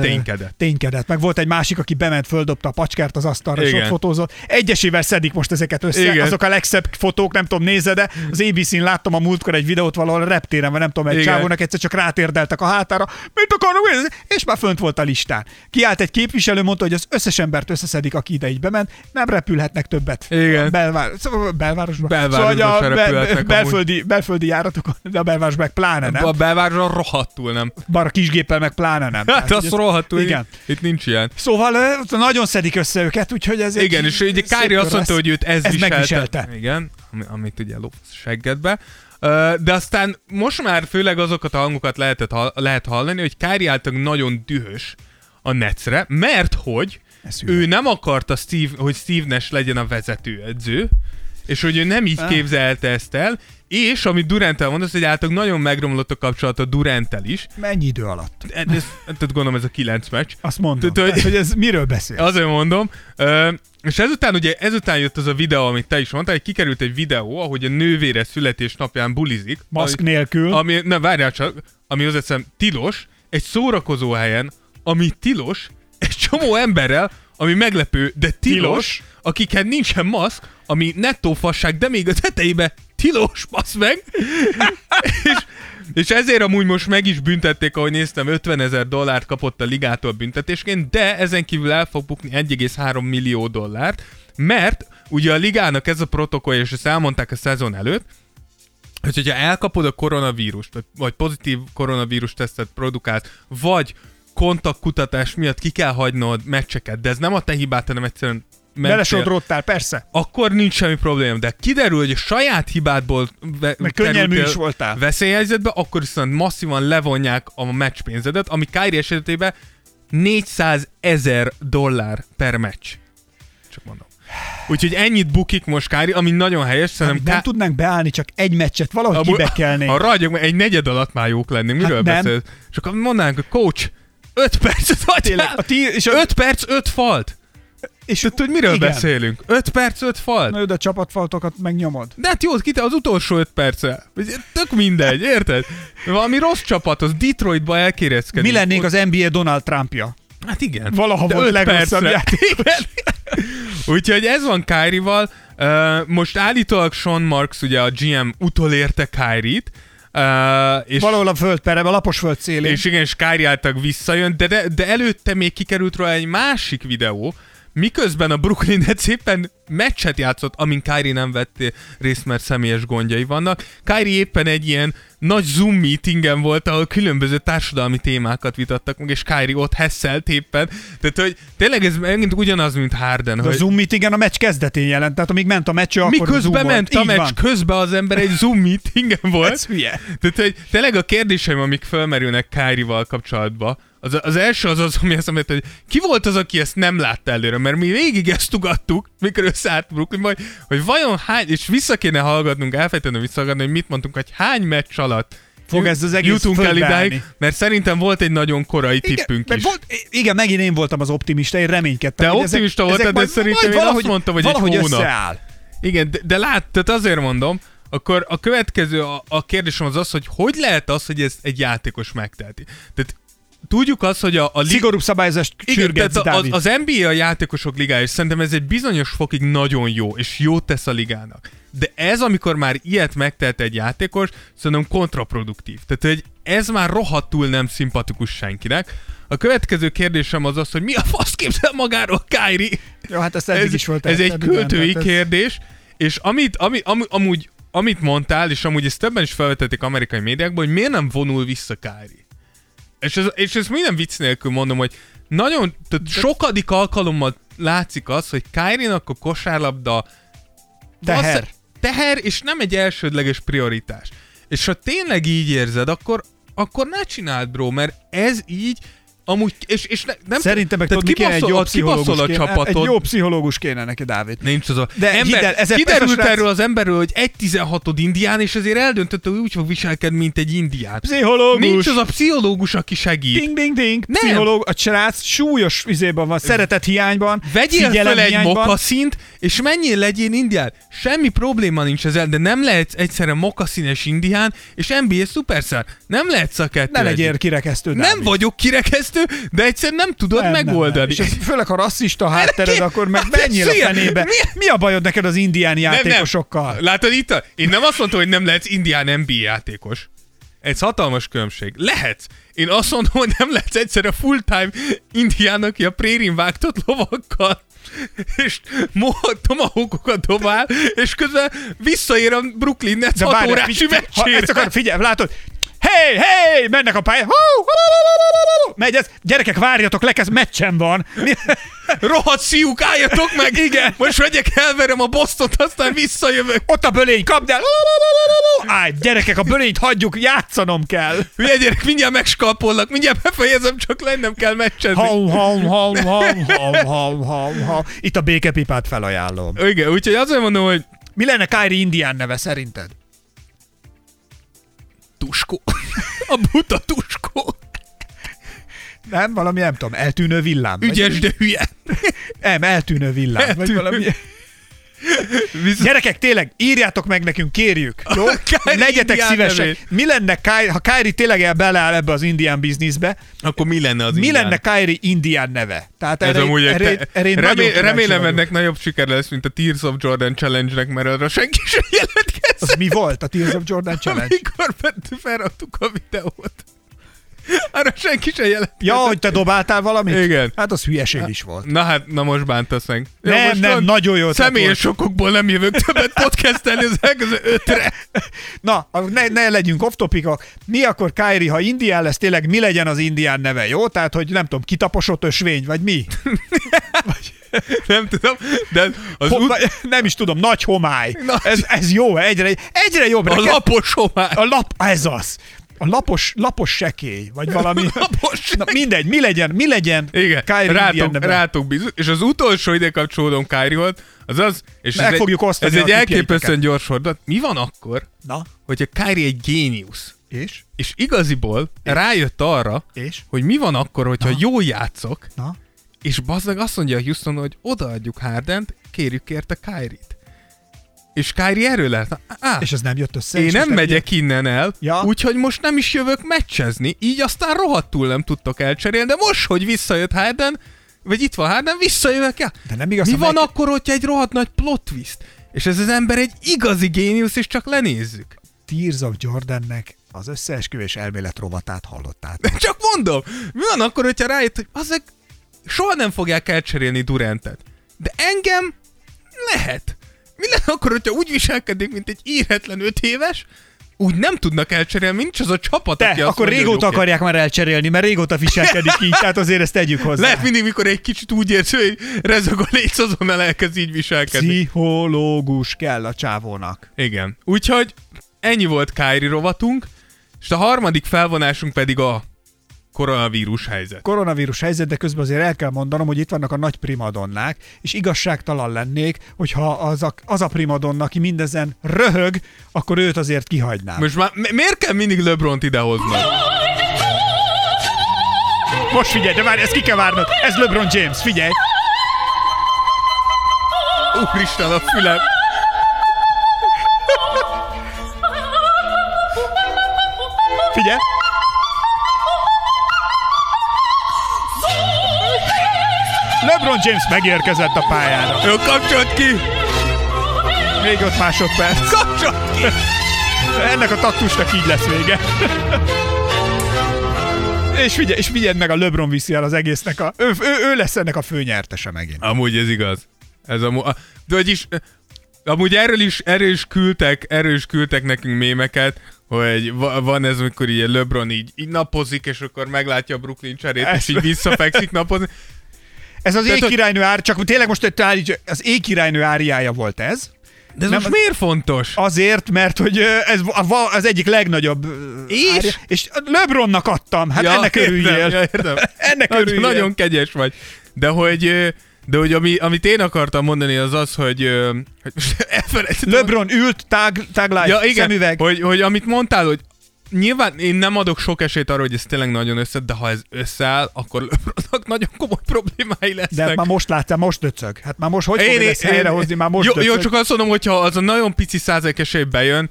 Ténykedett. ténykedett. Meg volt egy másik, aki bement, földobta a pacskert az asztalra, és Igen. ott fotózott. Egyesével szedik most ezeket össze. Igen. Azok a legszebb fotók, nem tudom, nézze, de az ABC-n láttam a múltkor egy videót valahol a reptéren, vagy nem tudom, egy Igen. csávónak egyszer csak rátérdeltek a hátára. Mit akarok nézni? És már fönt volt a listán. Kiállt egy képviselő, mondta, hogy az összes embert összeszedik, aki ide így bement, nem repülhetnek többet. Igen. Belvár, szóval belvárosban. Belvárosban szóval, a repülhetnek amúgy. belföldi, belföldi járatokon, de a belvárosban meg pláne nem. A belvárosra rohadtul nem. Bár a kisgéppel meg pláne nem. Hát az rohadtul, Igen. Itt, itt nincs ilyen. Szóval nagyon szedik össze őket, úgyhogy ez Igen, és ugye Kyrie azt mondta, hogy őt ez, ez viselte. megviselte. Igen, ami, amit ugye a seggedbe. De aztán most már főleg azokat a hangokat lehetett, lehet hallani, hogy Kyrie által nagyon dühös a Netsre, mert hogy Ő nem akarta, Steve, hogy Steve Nash legyen a vezetőedző, és hogy ő nem így Ah. képzelte ezt el, és amit Durantel mondasz, hogy által nagyon megromlott a kapcsolat a Durantel is. Mennyi idő alatt? Ez, ez, tehát gondolom ez a kilenc meccs. Azt mondom. Tehát, hogy- hogy ez miről beszél? Azért mondom. Ö, és ezután ugye, ezután jött az a videó, amit te is mondtál, hogy kikerült egy videó, ahogy a nővére születésnapján bulizik. Maszk ami, nélkül. Ami, ne, várjál csak, ami hozzáteszem tilos, egy szórakozó helyen, ami tilos, csomó emberrel, ami meglepő, de tilos, Tilos. akikhez nincsen maszk, ami nettó fasság, de még a tetejébe tilos, basz meg. [LAUGHS] és, és ezért amúgy most meg is büntették, ahogy néztem, 50 ezer dollárt kapott a ligától büntetésként, de ezen kívül el fog bukni 1,3 millió dollárt, mert ugye a ligának ez a protokollja, és ezt elmondták a szezon előtt, hogy hogyha elkapod a koronavírust, vagy, vagy pozitív koronavírus tesztet produkálsz, vagy kontaktkutatás miatt ki kell hagynod meccseket, de ez nem a te hibád, hanem egyszerűen mentél, Belesodródtál, persze. akkor nincs semmi probléma, de kiderül, hogy a saját hibádból ve- Meg könnyelmű is voltál. veszélyhelyzetbe, akkor viszont masszívan levonják a meccspénzedet, ami Kyrie esetében 400 ezer dollár per meccs. Csak mondom. Úgyhogy ennyit bukik most Kyrie, ami nagyon helyes, Nem, szerintem nem tudnánk beállni csak egy meccset, valahogy Amúgy- kibekelnénk. Ha ragyog, egy negyed alatt már jók lennénk. Miről Hát nem. beszélsz? Csak mondanánk, hogy coach, 5 percet [LAUGHS] Tényleg, hagyjál! a tí- és a- 5 perc, 5 falt! és Tudod, hogy miről igen. beszélünk? 5 perc, 5 falt! Na, de a csapatfaltokat megnyomod. De hát jó, kite az utolsó 5 percre. Tök mindegy, érted? Valami rossz csapat, az Detroitba elkérezkedik. Mi lennénk az NBA Donald Trumpja? Hát igen. Valaha De volt öt legrosszabb játékos. [LAUGHS] Úgyhogy ez van Kyrie-val. Uh, most állítólag Sean Marks, ugye a GM utolérte Kyrie-t, uh, és Valahol a földperem, a lapos föld szélén. és igen, és Kyrie által visszajön, de, de, de előtte még kikerült róla egy másik videó, miközben a Brooklyn Nets éppen meccset játszott, amin Kyrie nem vett részt, mert személyes gondjai vannak. Kyrie éppen egy ilyen nagy Zoom meetingen volt, ahol különböző társadalmi témákat vitattak meg, és Kyrie ott heszelt éppen. Tehát, hogy tényleg ez megint ugyanaz, mint Harden. De a hogy Zoom meetingen a meccs kezdetén jelent, tehát amíg ment a meccs, akkor miközben ment a meccs, van. közben az ember egy Zoom meetingen volt. Ez hülye. Tehát, hogy tényleg a kérdéseim, amik felmerülnek Kyrie-val kapcsolatban, az, az első az az, ami azt mondta, hogy ki volt az, aki ezt nem látta előre, mert mi végig ezt tugattuk, mikor összeállt Brooklyn, hogy, hogy vajon hány, és vissza kéne hallgatnunk, elfejtenem visszahallgatni, hogy mit mondtunk, hogy hány meccs alatt Fog ez az egész jutunk el idáig, mert szerintem volt egy nagyon korai tippünk mert is. Volt, igen, megint én voltam az optimista, én reménykedtem. Te optimista ezek, voltál, ezek de majd, szerintem majd én azt valahogy, mondtam, hogy egy valahogy hónap. összeáll. Igen, de, de lát, tehát azért mondom, akkor a következő, a, a kérdésem az az, hogy hogy lehet az, hogy ezt egy játékos megteheti. Tehát tudjuk azt, hogy a, a lig- Szigorúbb szabályozást igen, sürgetsz, az, az NBA a játékosok ligája, és szerintem ez egy bizonyos fokig nagyon jó, és jót tesz a ligának. De ez, amikor már ilyet megtehet egy játékos, szerintem kontraproduktív. Tehát, hogy ez már rohadtul nem szimpatikus senkinek. A következő kérdésem az az, hogy mi a fasz képzel magáról Kyrie? Jó, hát ezt eddig ez, is volt. ez egy eddig költői ez- kérdés, és amit, ami, ami, amúgy, amit mondtál, és amúgy ezt többen is felvetették amerikai médiákban, hogy miért nem vonul vissza Kyrie. És, ez, és ezt minden vicc nélkül mondom, hogy nagyon, tehát sokadik alkalommal látszik az, hogy Kyrie-nak a kosárlabda Teher. valószínűleg teher, és nem egy elsődleges prioritás. És ha tényleg így érzed, akkor, akkor ne csináld, bro, mert ez így, amúgy, és, és ne, nem Szerintem meg tudod, mi kéne egy jó pszichológus a kéne, csapatod, Egy jó pszichológus kéne neki, Dávid. Nincs az a... De ember, hidd el, ez kiderült srác- erről az emberről, hogy egy 16 indián, és azért eldöntötte, hogy úgy fog viselkedni, mint egy indián. Pszichológus. Nincs az a pszichológus, aki segít. Ding, ding, ding. Nem. Pszichológ, a srác súlyos izében van, szeretet hiányban, Vegyél fel egy mokaszint, és menjél legyél indián. Semmi probléma nincs ezzel, de nem lehetsz egyszerre mokaszínes indián, és NBA szuperszár. Nem lehetsz a kettő Ne legyél kirekesztő, Nem Dávid. vagyok kirekesztő, de egyszer nem tudod Nem, nem, megoldani. Nem, És ez főleg, ha rasszista háttered, akkor meg Hát menjél a figyelj, fenébe. mi- a bajod neked az indián Nem, nem. játékosokkal? Látod itt? A... Én nem azt mondtam, hogy nem lehetsz indián NBA játékos. Ez hatalmas különbség. Lehetsz. Én azt mondom, hogy nem lehetsz egyszer a full-time indián, aki a prérin vágtott lovakkal és tomahawkokat dobál, és közben visszaér a Brooklyn Nets 6 várj, órási figy- ha meccsére. ezt akar, figyelj, látod? Hey, hey, mennek a pályán. Megy ez. Gyerekek, várjatok, lekezd, meccsen van. [LAUGHS] Rohadt szíjuk, álljatok meg! Igen. Most megyek, elverem a bosztot, aztán visszajövök. Ott a bölény, kapd el. Állj, gyerekek, a bölényt hagyjuk, játszanom kell. Hülye gyerek, mindjárt megskalpollak, mindjárt befejezem, csak lennem kell meccsezni. Hau, hau, hau, hau, hau, hau, hau, hau. Itt a békepipát felajánlom. Igen, úgyhogy azért mondom, hogy Mi lenne Kyrie indián neve szerinted? Tuskó. [LAUGHS] A buta tuskó. Nem, valami nem tudom, eltűnő villám. vagy- Ügyes, de hülye. Nem, eltűnő villám. Vagy Eltűnő. valami... Viszont Gyerekek, tényleg, írjátok meg nekünk, kérjük. Jó? [LAUGHS] Legyetek indián szívesek. nevét. Mi lenne, Kyrie, ha Kyrie tényleg el beleáll ebbe az indián bizniszbe, akkor mi lenne az mi indián? lenne Kyrie indián neve? Tehát Ez erre, amúgy erre, te- erre remé- remélem vagyok. ennek nagyobb siker lesz, mint a Tears of Jordan Challenge-nek, mert arra senki sem jelentkezett. Az mi volt a Tears of Jordan Challenge? Amikor felraktuk a videót. Arra senki sem jelentkezett. Ja, hogy te dobáltál valamit? Igen. Hát az hülyeség is volt. Na hát, na most bántasz meg. Jó, Nem, most nem, nagyon jó Személyes sokokból nem jövök többet podcastelni az elkező ötre. Na, ne, ne legyünk off topicok. Mi akkor Kyrie, ha indián lesz, tényleg mi legyen az indián neve, jó? Tehát, hogy nem tudom, kitaposott ösvény, vagy mi? [LAUGHS] Nem tudom, de az, Ho, vagy- nem is tudom, nagy homály. Na. Ez, ez jó, egyre, egyre jobb. a lapos homály. a lap, ez az. A lapos, lapos sekély, vagy valami. [LAUGHS] Lapos Na, mindegy, mi legyen, mi legyen Igen, Kyrie rátok, rátok bízunk. És az utolsó ide kapcsolódom Kyrie-hoz, az az, és Meg ez egy, fogjuk ez egy elképesztően gyors fordulat. Mi van akkor, Na, hogyha Kyrie egy géniusz, és? és igaziból rájött arra, És? hogy mi van akkor, hogyha Na. jól játszok, Na? és bazdmeg azt mondja a Houston, hogy odaadjuk Hardent, kérjük érte Kyrie-t. És Kyrie erről lehet. Á, És ez nem jött össze? én nem megyek innen el, Ja. úgyhogy most nem is jövök meccsezni, így aztán rohadtul nem tudtok elcserélni, de most, hogy visszajött Harden, vagy itt van Harden, visszajövök el. De nem igaz, Mi van meg- akkor, hogyha egy rohadt nagy plot twist? És ez az ember egy igazi géniusz, és csak lenézzük. Tears of Jordannek az összeesküvés elmélet rovatát hallottátok. [LAUGHS] Csak mondom, mi van akkor, hogyha rájött, hogy azok soha nem fogják elcserélni Durantet. De engem lehet. Mi lenne akkor, hogyha úgy viselkedik, mint egy íretlen öt éves, úgy nem tudnak elcserélni, nincs az a csapat, Te, aki akkor mondja, régóta hogy akarják már elcserélni, mert régóta viselkedik így, tehát azért ezt tegyük hozzá. Lehet mindig, mikor egy kicsit úgy érzi, hogy rezog a léc, azonnal elkezd így viselkedni. Pszichológus kell a csávónak. Igen. Úgyhogy ennyi volt Kyrie rovatunk, és a harmadik felvonásunk pedig a koronavírus helyzet. koronavírus helyzet, de közben azért el kell mondanom, hogy itt vannak a nagy primadonnák, és igazságtalan lennék, hogyha az a, az a primadonna, aki mindezen röhög, akkor őt azért kihagynám. Most már mi- miért kell mindig LeBron-t idehoznod? Most figyelj, de várj, ezt ki kell várnod. Ez LeBron James, figyelj. Úristen, a fülem. Figyelj. LeBron James megérkezett a pályára. Jó, kapcsolt ki! Még 5 másodperc. Kapcsolt ki! Ennek a taktusnak így lesz vége. És figyelj, és figyeld meg, a LeBron viszi el az egésznek a... Ő, ő, ő lesz ennek a főnyertese megint. Amúgy ez igaz. Ez a, a de vagyis, amúgy erről is, erről is küldtek, erről is küldtek nekünk mémeket, hogy va- van ez, amikor így LeBron így, így napozik, és akkor meglátja a Brooklyn cserét, Ez- és így visszafekszik napozni. Ez az Tehát, ár, csak tényleg most egy állít, az égkirálynő áriája volt ez. De ez Nem, most miért fontos? Azért, mert hogy ez az egyik legnagyobb És? árja. És LeBronnak adtam, hát ennek értem, örüljél. Ja, értem. [LAUGHS] Ennek nagyon, örüljél. nagyon kegyes vagy. De hogy, de hogy ami, amit én akartam mondani, az az, hogy, hogy most. LeBron ült, tág, táglágy, ja, igen, szemüveg. Hogy, hogy amit mondtál, hogy nyilván én nem adok sok esélyt arra, hogy ez tényleg nagyon össze, de ha ez összeáll, akkor LeBronnak [LAUGHS] nagyon komoly problémái De lesznek. hát már most láttál, most döcög. Hát már most hogy fogod ezt helyrehozni, már most jó, döcög. jó, csak azt mondom, hogyha az a nagyon pici százalék esély bejön,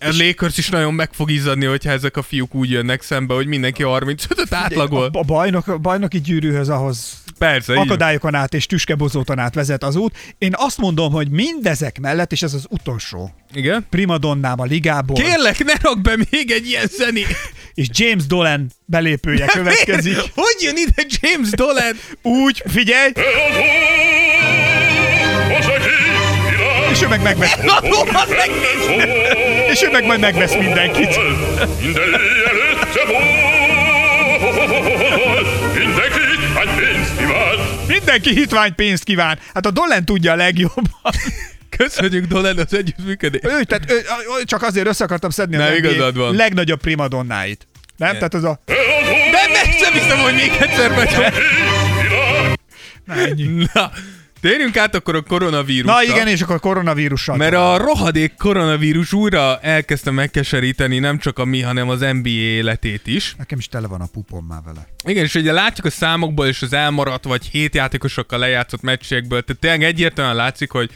a Lakers is nagyon meg fog izzadni, hogyha ezek a fiúk úgy jönnek szembe, hogy mindenki 35-öt átlagol. A, a, bajnok, a bajnoki gyűrűhöz ahhoz Persze, akadályokon át és tüskebozóton át vezet az út. Én azt mondom, hogy mindezek mellett, és ez az utolsó Igen? primadonnám a ligából, Kérlek, ne rak be még egy ilyen zenét! [LAUGHS] és James Dolan belépője következik. Miért? Hogy jön ide James Dolan? [LAUGHS] Úgy, figyelj, és ő meg megvesz, [LAUGHS] és ő meg majd megvesz mindenkit. Minden előtte volt, Mindenki hitvány pénzt kíván. Hát a Dolan tudja a legjobban. [LAUGHS] Köszönjük Dolan az együttműködést. ő, tehát ő, csak azért össze akartam szedni Nem, NBA igazad van. legnagyobb primadonnáit. Nem? Igen. Tehát az a... De meg sem hiszem, hogy még egyszer megy. Na, ennyi. Na, térjünk át akkor a koronavírusra. Na igen, és akkor koronavírussal. Mert a rohadék koronavírus újra elkezdte megkeseríteni nem csak a mi, hanem az NBA életét is. Nekem is tele van a pupom már vele. Igen, és ugye látjuk a számokból és az elmaradt vagy hét játékosokkal lejátszott meccsekből, tehát tényleg egyértelműen látszik, hogy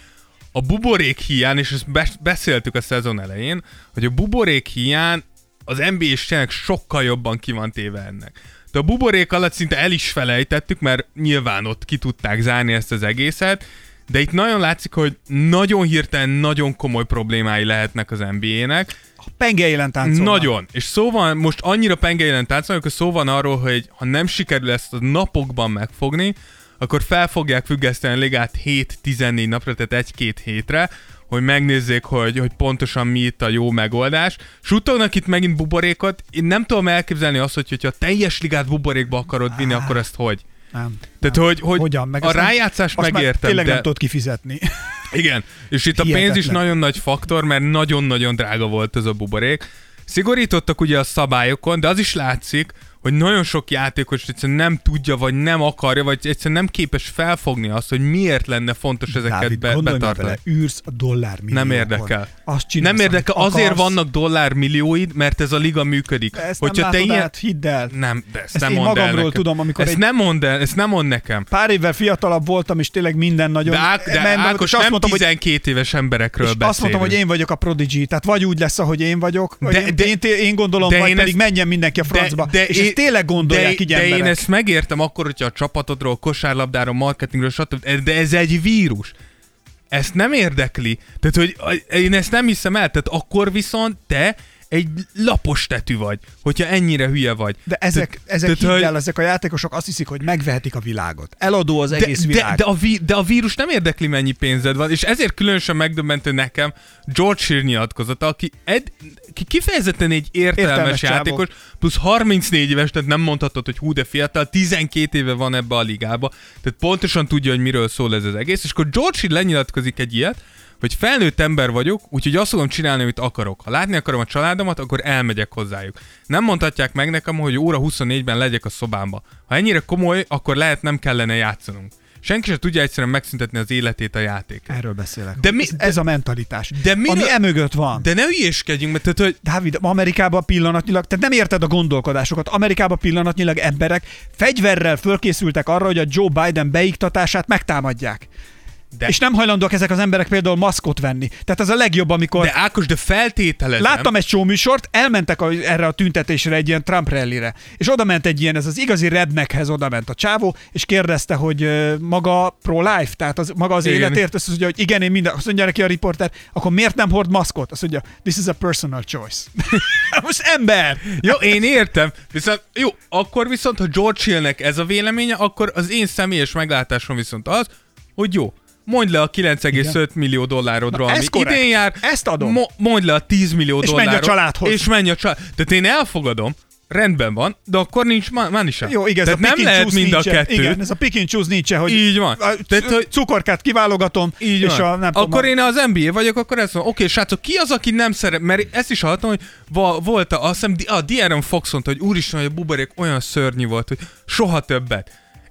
a buborék hiány, és ezt be- beszéltük a szezon elején, hogy a buborék hiány az NBA is tényleg sokkal jobban ki van téve ennek. De a buborék alatt szinte el is felejtettük, mert nyilván ott ki tudták zárni ezt az egészet, de itt nagyon látszik, hogy nagyon hirtelen nagyon komoly problémái lehetnek az NBA-nek, A penge élen táncolnak. nagyon. És szó van, most annyira pengeilen táncolnak, hogy szó van arról, hogy ha nem sikerül ezt a napokban megfogni, akkor fel fogják függeszteni a ligát 7-14 napra, tehát egy-két hétre, hogy megnézzék, hogy, hogy pontosan mi itt a jó megoldás. Suttognak itt megint buborékot. Én nem tudom elképzelni azt, hogy hogyha a teljes ligát buborékba akarod vinni, akkor ezt hogy? Nem. Tehát, nem. hogy, hogy Hogyan? Meg a nem- rájátszást már megértem, Tényleg de... nem tudod kifizetni. [LAUGHS] Igen, és itt a pénz is Hihetetlen. nagyon nagy faktor, mert nagyon-nagyon drága volt ez a buborék. Szigorítottak ugye a szabályokon, de az is látszik, hogy nagyon sok játékos egyszerűen nem tudja, vagy nem akarja, vagy egyszerűen nem képes felfogni azt, hogy miért lenne fontos ezeket Dávid, be, betartani. bele, űrsz a dollár Nem érdekel. Azt csinálsz, Nem érdekel, azért akarsz. vannak dollármillióid, mert ez a liga működik. Ezt Hogyha nem te ilyen... át, hidd el. Nem, de ezt, Ezt nem én mondd el magamról nekem. tudom, amikor Ezt egy- nem mondd el, ezt nem mond nekem. Pár évvel fiatalabb voltam, és tényleg minden nagyon... De, Ák, de men- Ákos, nem mondtam, hogy 12 éves emberekről és beszélünk. azt mondtam, hogy én vagyok a prodigy, tehát vagy úgy lesz, ahogy én vagyok, vagy De- én, de- én, én gondolom, de vagy pedig menjen mindenki a francba. és ezt tényleg gondolják de, így de emberek. én ezt megértem akkor, hogyha a csapatodról, kosárlabdáról, marketingről, stb. De ez egy vírus. Ezt nem érdekli. Tehát, hogy én ezt nem hiszem el. Tehát akkor viszont te egy lapos tetű vagy, hogyha ennyire hülye vagy. De ezek, ezek tehát, hidd el, ezek a játékosok azt hiszik, hogy megvehetik a világot. Eladó az de, egész de, világ. de, a ví, de a vírus nem érdekli, mennyi pénzed van, és ezért különösen megdöbbentő nekem George Hill nyilatkozata, aki, ed, ki kifejezetten egy értelmes, Értelmes játékos, plusz 34 éves, tehát nem mondhatod, hogy hú, de fiatal, 12 éve van ebbe a ligába, tehát pontosan tudja, hogy miről szól ez az egész, és akkor George Hill lenyilatkozik egy ilyet, hogy felnőtt ember vagyok, úgyhogy azt fogom csinálni, amit akarok. Ha látni akarom a családomat, akkor elmegyek hozzájuk. Nem mondhatják meg nekem, hogy óra 24-ben legyek a szobámba. Ha ennyire komoly, akkor lehet nem kellene játszanunk. Senki sem tudja egyszerűen megszüntetni az életét a játék. Erről beszélek. De mi- ez, ez a mentalitás. de miről- ami emögött van. De ne hülyéskedjünk, mert tehát, hogy Dávid, Amerikában pillanatnyilag, tehát nem érted a gondolkodásokat, Amerikában pillanatnyilag emberek fegyverrel fölkészültek arra, hogy a Joe Biden beiktatását megtámadják. De-. És nem hajlandóak ezek az emberek például maszkot venni. Tehát az a legjobb, amikor... de Ákos, de feltételezem. Láttam egy showműsort, elmentek a, erre a tüntetésre egy ilyen Trump rallire, és oda ment egy ilyen, ez az igazi redneckhez oda ment a csávó, és kérdezte, hogy maga pro-life, tehát az, maga az Igen. életért, azt mondja, hogy igen, én minden, azt mondja neki a riporter, akkor miért nem hord maszkot? Azt mondja, this is a personal choice. [LAUGHS] Most ember! Jó, én értem. Viszont, jó, akkor viszont, ha George Hillnek ez a véleménye, akkor az én személyes meglátásom viszont az, hogy jó, mondj le a 9,5 millió dollárodról, Na, ami korrekt. idén jár. Ezt adom. Mo- mondj le a 10 millió És menj a dollárról. családhoz. És menj a család. Tehát én elfogadom, rendben van, de akkor nincs money sem. Jó, igaz, Tehát a nem lehet mind a nincsen. kettő. Igen, ez a pick and choose nincsen, hogy Így van. A, Tehát, hogy- cukorkát kiválogatom, Így és van. a, nem akkor tudom, én az NBA vagyok, akkor ezt mondom, oké, srácok, ki az, aki nem szeret, mert ezt is hallottam, hogy va, volt a, azt hiszem, a De'Aaron Fox mondta, hogy úristen, hogy a buborék olyan szörnyű volt, hogy soha többet.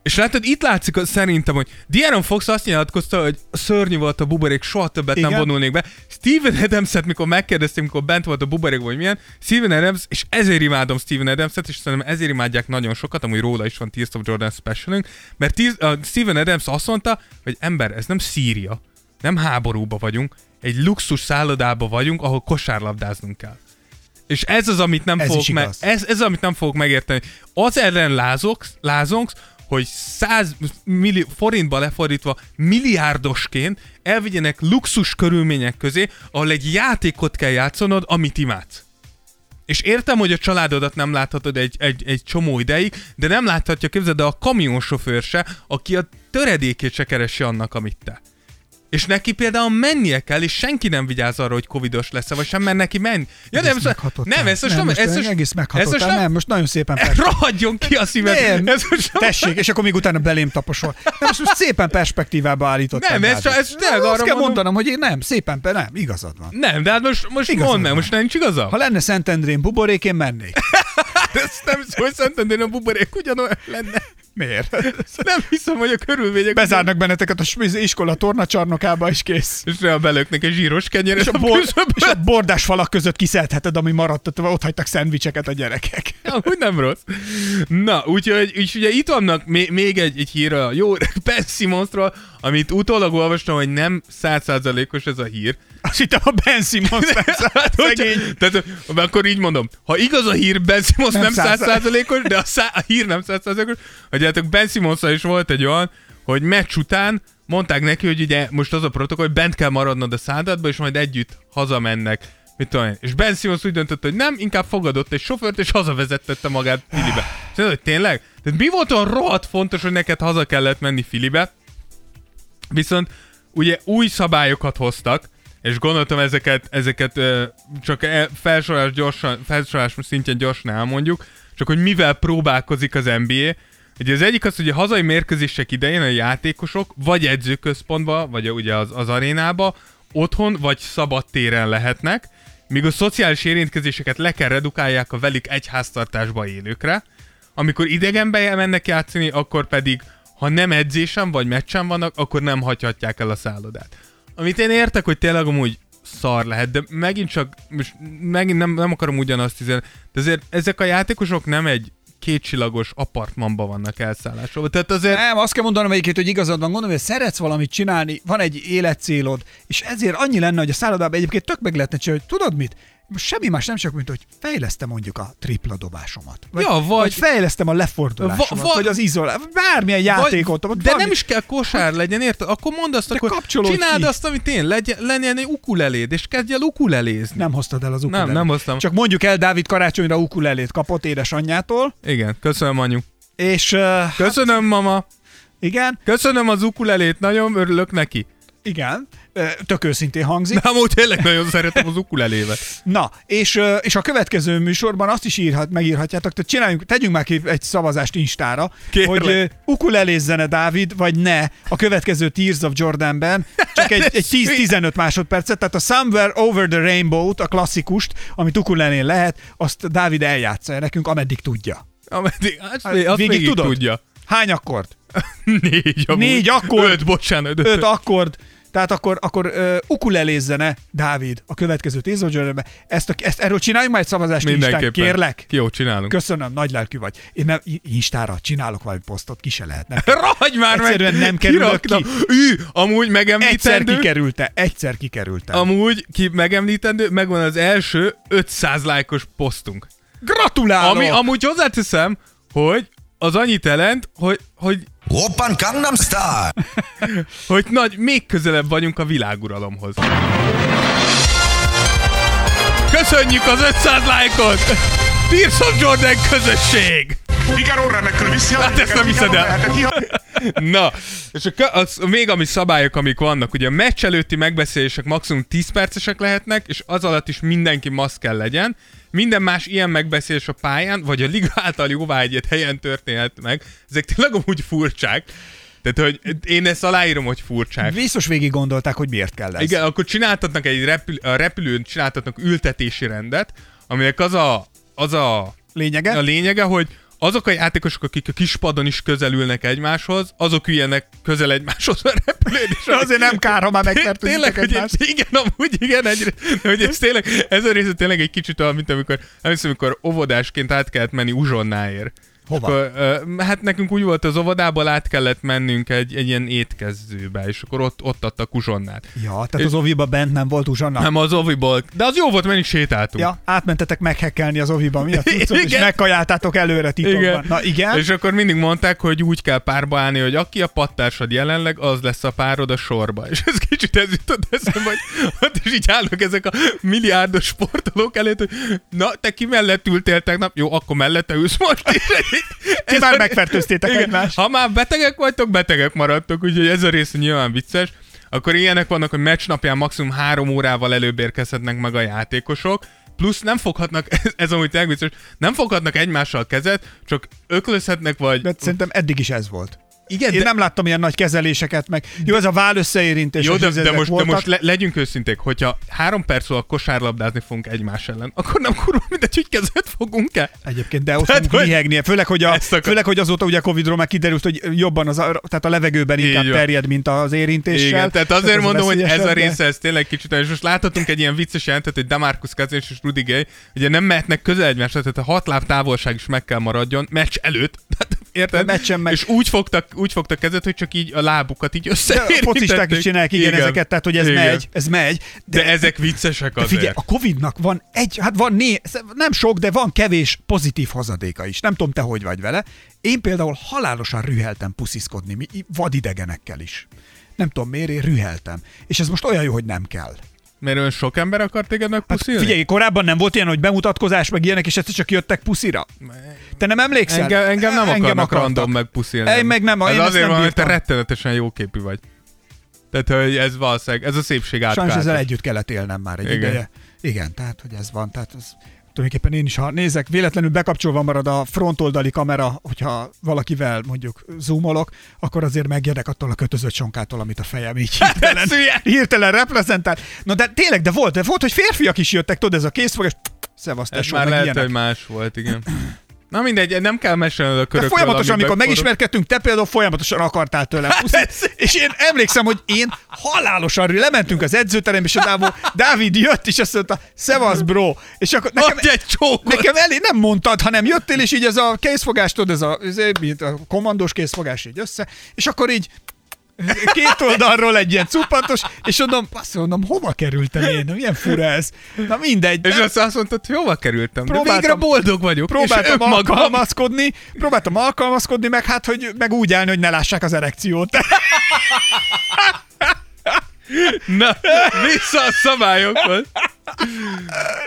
És látod, itt látszik az- szerintem, hogy De'Aaron Fox azt nyilatkozta, hogy szörnyű volt a buborék, soha többet Igen? nem vonulnék be. Steven Adams-et, mikor megkérdeztem, mikor bent volt a buborék, vagy milyen, Steven Adams, és ezért imádom Steven Adams-et, és szerintem ezért imádják nagyon sokat, amúgy róla is van Tears of Jordan specialünk, mert Tears, uh, Steven Adams azt mondta, hogy ember, ez nem Szíria, nem háborúba vagyunk, egy luxus szállodába vagyunk, ahol kosárlabdáznunk kell. És ez az, amit nem Ez fogok meg, ez, ez az, amit nem fogok megérteni. Az ellen lázogsz, lázongsz, hogy 100 millió, forintba lefordítva milliárdosként elvigyenek luxus körülmények közé, ahol egy játékot kell játszanod, amit imádsz. És értem, hogy a családodat nem láthatod egy, egy, egy csomó ideig, de nem láthatja, képzeld, de a kamionsofőr se, aki a töredékét se keresi annak, amit te. És neki például mennie kell, és senki nem vigyáz arra, hogy covidos lesz vagy sem, mert neki menni. Ja, nem, meghatottál. nem, ez most nem, most ez most, egész ez meghatottál. most nem, nem, most nagyon szépen pers- [LAUGHS] rohadjon ki a szíved. nem, [LAUGHS] Ez most nem, tessék, és akkor még utána belém taposol. Nem, most, most szépen perspektívába állítottál. Nem, ez csak- ez tényleg arra Azt kell mondom- mondanom, hogy én nem, szépen, pe- nem, igazad van. nem, de hát most, most Igazad mondd meg, most nem nincs igaza? Ha lenne Szentendrén buborék, én mennék. [LAUGHS] Ez nem szó, hogy Szentendrén a buborék ugyanolyan lenne. Miért? [LAUGHS] Nem hiszem, hogy a körülmények... Bezárnak benneteket a iskola tornacsarnokába, és kész. És rá belöknek egy zsíros kenyeret És a, bor, és a bordás falak között kiszedheted, ami maradt, ott, hagytak szendvicseket a gyerekek. Amúgy nem rossz. Na, úgyhogy, úgyhogy ugye itt vannak még, egy, egy hír a jó [LAUGHS] Ben Simmonsról, amit utólag olvastam, hogy nem százszázalékos ez a hír. Azt hittem a Ben Simmons nem [LAUGHS] Hát, szegény. tehát, akkor így mondom, ha igaz a hír, Ben Simmons nem Nem száz- százszázalékos, de a, szá, a hír nem százszázalékos, hogy hát Ben simmons is volt egy olyan, hogy meccs után mondták neki, hogy ugye most az a protokoll, hogy bent kell maradnod a szállatba, és majd együtt hazamennek. Mit tudom én. És Ben Simmons úgy döntött, hogy nem, inkább fogadott egy sofőrt, és hazavezettette magát Filibe. Szóval, hogy tényleg? Tehát mi volt olyan rohadt fontos, hogy neked haza kellett menni Filibe? Viszont ugye új szabályokat hoztak, és gondoltam ezeket, ezeket ö, csak el, felsorolás, gyorsan, felsorolás szintjén gyorsan elmondjuk, csak hogy mivel próbálkozik az NBA. Ugye az egyik az, hogy a hazai mérkőzések idején a játékosok vagy edzőközpontba, vagy ugye az, az arénába, otthon vagy szabad téren lehetnek, míg a szociális érintkezéseket le kell redukálják a velük egy háztartásba élőkre, amikor idegenbe mennek játszani, akkor pedig, ha nem edzésen vagy meccsen vannak, akkor nem hagyhatják el a szállodát. Amit én értek, hogy tényleg amúgy szar lehet, de megint csak, most megint nem, nem akarom ugyanazt üzenni, de azért ezek a játékosok nem egy kétcsillagos apartmanban vannak elszállásolva. Tehát azért... Nem, azt kell mondanom egyébként, hogy igazad van, gondolom, hogy szeretsz valamit csinálni, van egy életcélod, és ezért annyi lenne, hogy a szállodában egyébként tök meg lehetne csinálni, hogy tudod mit? Semmi más nem csak, mint hogy fejlesztem mondjuk a tripla dobásomat. Vagy, Ja, vagy- vagy fejlesztem a lefordulásomat, Va- va- vagy az izolá, bármilyen játékot. Vagy, de valami- nem is kell kosár legyen, érted? Akkor mondd azt, akkor csináld ki. azt, amit én, legyen, legyen egy ukuleléd, és kezdj el ukulelézni. Nem hoztad el az ukulelét. nem hoztam. Csak mondjuk el, Dávid karácsonyra ukulelét kapott édesanyjától, Igen, köszönöm anyu. és uh, Köszönöm mama. igen, Köszönöm az ukulelét, nagyon örülök neki. igen, tök őszintén hangzik. De amúgy tényleg nagyon szeretem az ukulelévet. Na, és, és a következő műsorban azt is írhat, megírhatjátok, tehát csináljunk, tegyünk már ki egy szavazást Instára, Kérlek. hogy ukulelézzene Dávid, vagy ne a következő Tears of Jordanben, csak egy, egy 10-15 másodpercet, tehát a Somewhere Over the Rainbow-t, a klasszikust, amit ukulelén lehet, azt Dávid eljátsza nekünk, ameddig tudja. Ameddig, azt, Hát, azt végig végig, tudod? tudja. Hány akkord? [LAUGHS] Négy, amúgy. Négy akkord. Öt, bocsánat. Öt, Öt akkord. Tehát akkor, akkor uh, ukulelézzene Dávid a következő Jordanben. Ezt, a, ezt erről csináljunk már egy szavazást Mindenképpen. kérlek. Jó, csinálunk. Köszönöm, nagy lelkű vagy. Én nem, Instára csinálok valami posztot, ki se lehet. Nem. [LAUGHS] Rahagy már Egyszerűen meg! nem kerülök ki. Ű, amúgy Egyszer megemlítendő. kikerülte, egyszer kikerültem. Amúgy ki megemlítendő, megvan az első 500 lájkos posztunk. Gratulálok! Ami amúgy hozzáteszem, hogy az annyit jelent, hogy, hogy, Oppan Gangnam Style. [LAUGHS] hogy nagy, még közelebb vagyunk a világuralomhoz. Köszönjük az 500 lájkot! Tears of Jordan közösség! Figaro remekül viszi a Hát ezt nem hiszed el. [LAUGHS] Na, és a, az, még ami szabályok, amik vannak, ugye a meccs előtti megbeszélések maximum 10 percesek lehetnek, és az alatt is mindenki maszk kell legyen. Minden más ilyen megbeszélés a pályán, vagy a liga által jóváegyett helyen történhet meg. Ezek tényleg amúgy furcsák. Tehát, hogy én ezt aláírom, hogy furcsák. Biztos végig gondolták, hogy miért kell ez. Igen, akkor csináltatnak egy repül, a repülőn csináltatnak ültetési rendet, aminek az a, az a Lényege? a lényege, hogy azok a játékosok, akik a kispadon is közelülnek egymáshoz, azok üljenek közel egymáshoz a repülőn. És [LAUGHS] Azért nem kár, ha már Tényleg, megfertőzitek hogy egymást. igen, amúgy igen, de hogy ez tényleg, ez a része tényleg egy kicsit olyan, mint amikor, amikor óvodásként át kellett menni Uzsonnáért. Hova? Akkor, hát nekünk úgy volt, az óvodából át kellett mennünk egy, egy ilyen étkezőbe, és akkor ott, ott adtak uzsonnát. Ja, tehát az oviba bent nem volt uzsanna. Nem az oviból, de az jó volt, mert is sétáltunk. Ja, átmentetek meghekkelni az oviba miatt, [LAUGHS] cuccot, és Igen. megkajáltátok előre titokban. Na igen. És akkor mindig mondták, hogy úgy kell párba állni, hogy aki a pattársad jelenleg, az lesz a párod a sorba. És ez kicsit ez jutott eszembe, hogy ott is így állnak ezek a milliárdos sportolók előtt, hogy na, te ki mellett ültél tegnap? Jó, akkor mellette ülsz most is. Ti már megfertőztétek egymást. Ha már betegek vagytok, betegek maradtok, úgyhogy ez a rész nyilván vicces. Akkor ilyenek vannak, hogy meccs napján maximum három órával előbb érkezhetnek meg a játékosok, plusz nem foghatnak, [LAUGHS] ez, ez amúgy tényleg vicces, nem foghatnak egymással kezet, csak öklözhetnek, vagy... De szerintem eddig is ez volt. Igen, Én de, nem láttam ilyen nagy kezeléseket, meg jó, ez a váll összeérintés. jó, de, de, most, de voltak. most le, legyünk őszinték, hogyha három perc alatt kosárlabdázni fogunk egymás ellen, akkor nem kurva mindegy, hogy kezet fogunk-e? Egyébként, de ott Tehát, fogunk hogy-. Főleg hogy, a, főleg, hogy azóta ugye Covidról már kiderült, hogy jobban az, a, tehát a levegőben Így inkább van. terjed, mint az érintéssel. Igen, tehát azért ez mondom, hogy ez a de- része, ez tényleg kicsit, és most láthatunk egy ilyen vicces jelentet, hogy Demarcus Cousins és Rudy Gay, ugye nem mehetnek közel egymásra, tehát a hat láb távolság is meg kell maradjon, meccs előtt, [LAUGHS] tehát, érted? Meccsen meg- És úgy fogtak, úgy fogtak kezet, hogy csak így a lábukat így De összeérítették. a focisták is csinálják igen, igen, ezeket, tehát hogy ez igen. megy, ez megy. De, de ezek viccesek De azért. figyelj, a Covid-nak van egy, hát van né, nem sok, de van kevés pozitív hozadéka is. Nem tudom, te hogy vagy vele. Én például halálosan rüheltem pusziszkodni, vadidegenekkel is. Nem tudom miért, én rüheltem. És ez most olyan jó, hogy nem kell. Mert olyan sok ember akar téged Hát megpuszilni? figyelj, korábban nem volt ilyen, hogy bemutatkozás, meg ilyenek, és egyszer csak jöttek puszira. Te nem emlékszel? Engem, engem nem Engem akarnak akartak. random megpuszilni. Én meg nem, ez én azért nem van, hogy te rettenetesen jóképű vagy. Tehát, hogy ez valószínűleg, ez a szépség Sajnos átkált. ezzel együtt kellett élnem már egy Igen. Igen. ideje. Igen, tehát hogy ez van. Tehát ez, tulajdonképpen én is, ha nézek, véletlenül bekapcsolva marad a frontoldali kamera, hogyha valakivel mondjuk zoomolok, akkor azért megjegyek attól a kötözött sonkától, amit a fejem így hirtelen, Ez hülye. hirtelen reprezentál. No de tényleg, de volt, de volt, hogy férfiak is jöttek, tudod, ez a készfogás, szevasz, Ez már lehet, ilyenek. hogy más volt, igen. [CLEARS THROAT] Na mindegy, nem kell mesélned a De körökről. folyamatosan, amikor amiben megismerkedtünk, te például folyamatosan akartál tőlem puszit, [LAUGHS] és én emlékszem, hogy én halálosan lementünk az edzőterembe, és a Dávó, Dávid jött, és azt mondta, szevasz, bro. És akkor nekem, Adj egy csókot! nekem elé nem mondtad, hanem jöttél, és így ez a készfogás, tudod, ez a, ez a, a kommandós készfogás így össze, és akkor így Két oldalról egy ilyen cuppantos, és mondom, azt mondom, hova kerültem én? Milyen fura ez? Na mindegy. És azt, azt mondtad, hogy hova kerültem? De Próbáltam- végre boldog vagyok. próbáltam alkalmazkodni, próbáltam alkalmazkodni, meg hát, hogy meg úgy állni, hogy ne lássák az erekciót. Na, vissza a szabályokhoz.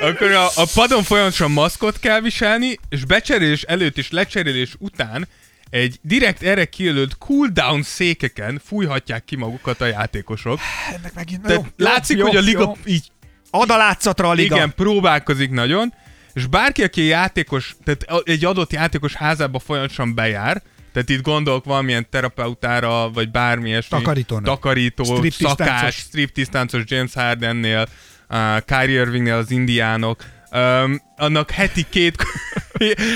Akkor a, a padon folyamatosan maszkot kell viselni, és becserélés előtt és lecserélés után egy direkt erre kijelölt cooldown székeken fújhatják ki magukat a játékosok. Ennek megint, Tehát látszik, hogy a liga így Ad a látszatra a liga. igen, próbálkozik nagyon, és bárki, aki játékos, tehát egy adott játékos házába folyamatosan bejár, tehát itt gondolok valamilyen terapeutára, vagy bármi ilyesmi. Takarítónak. Takarító, Striptease szakás, táncos. striptease táncos James Hardennél, uh, Kyrie Irvingnél az indiánok. Um, annak heti két,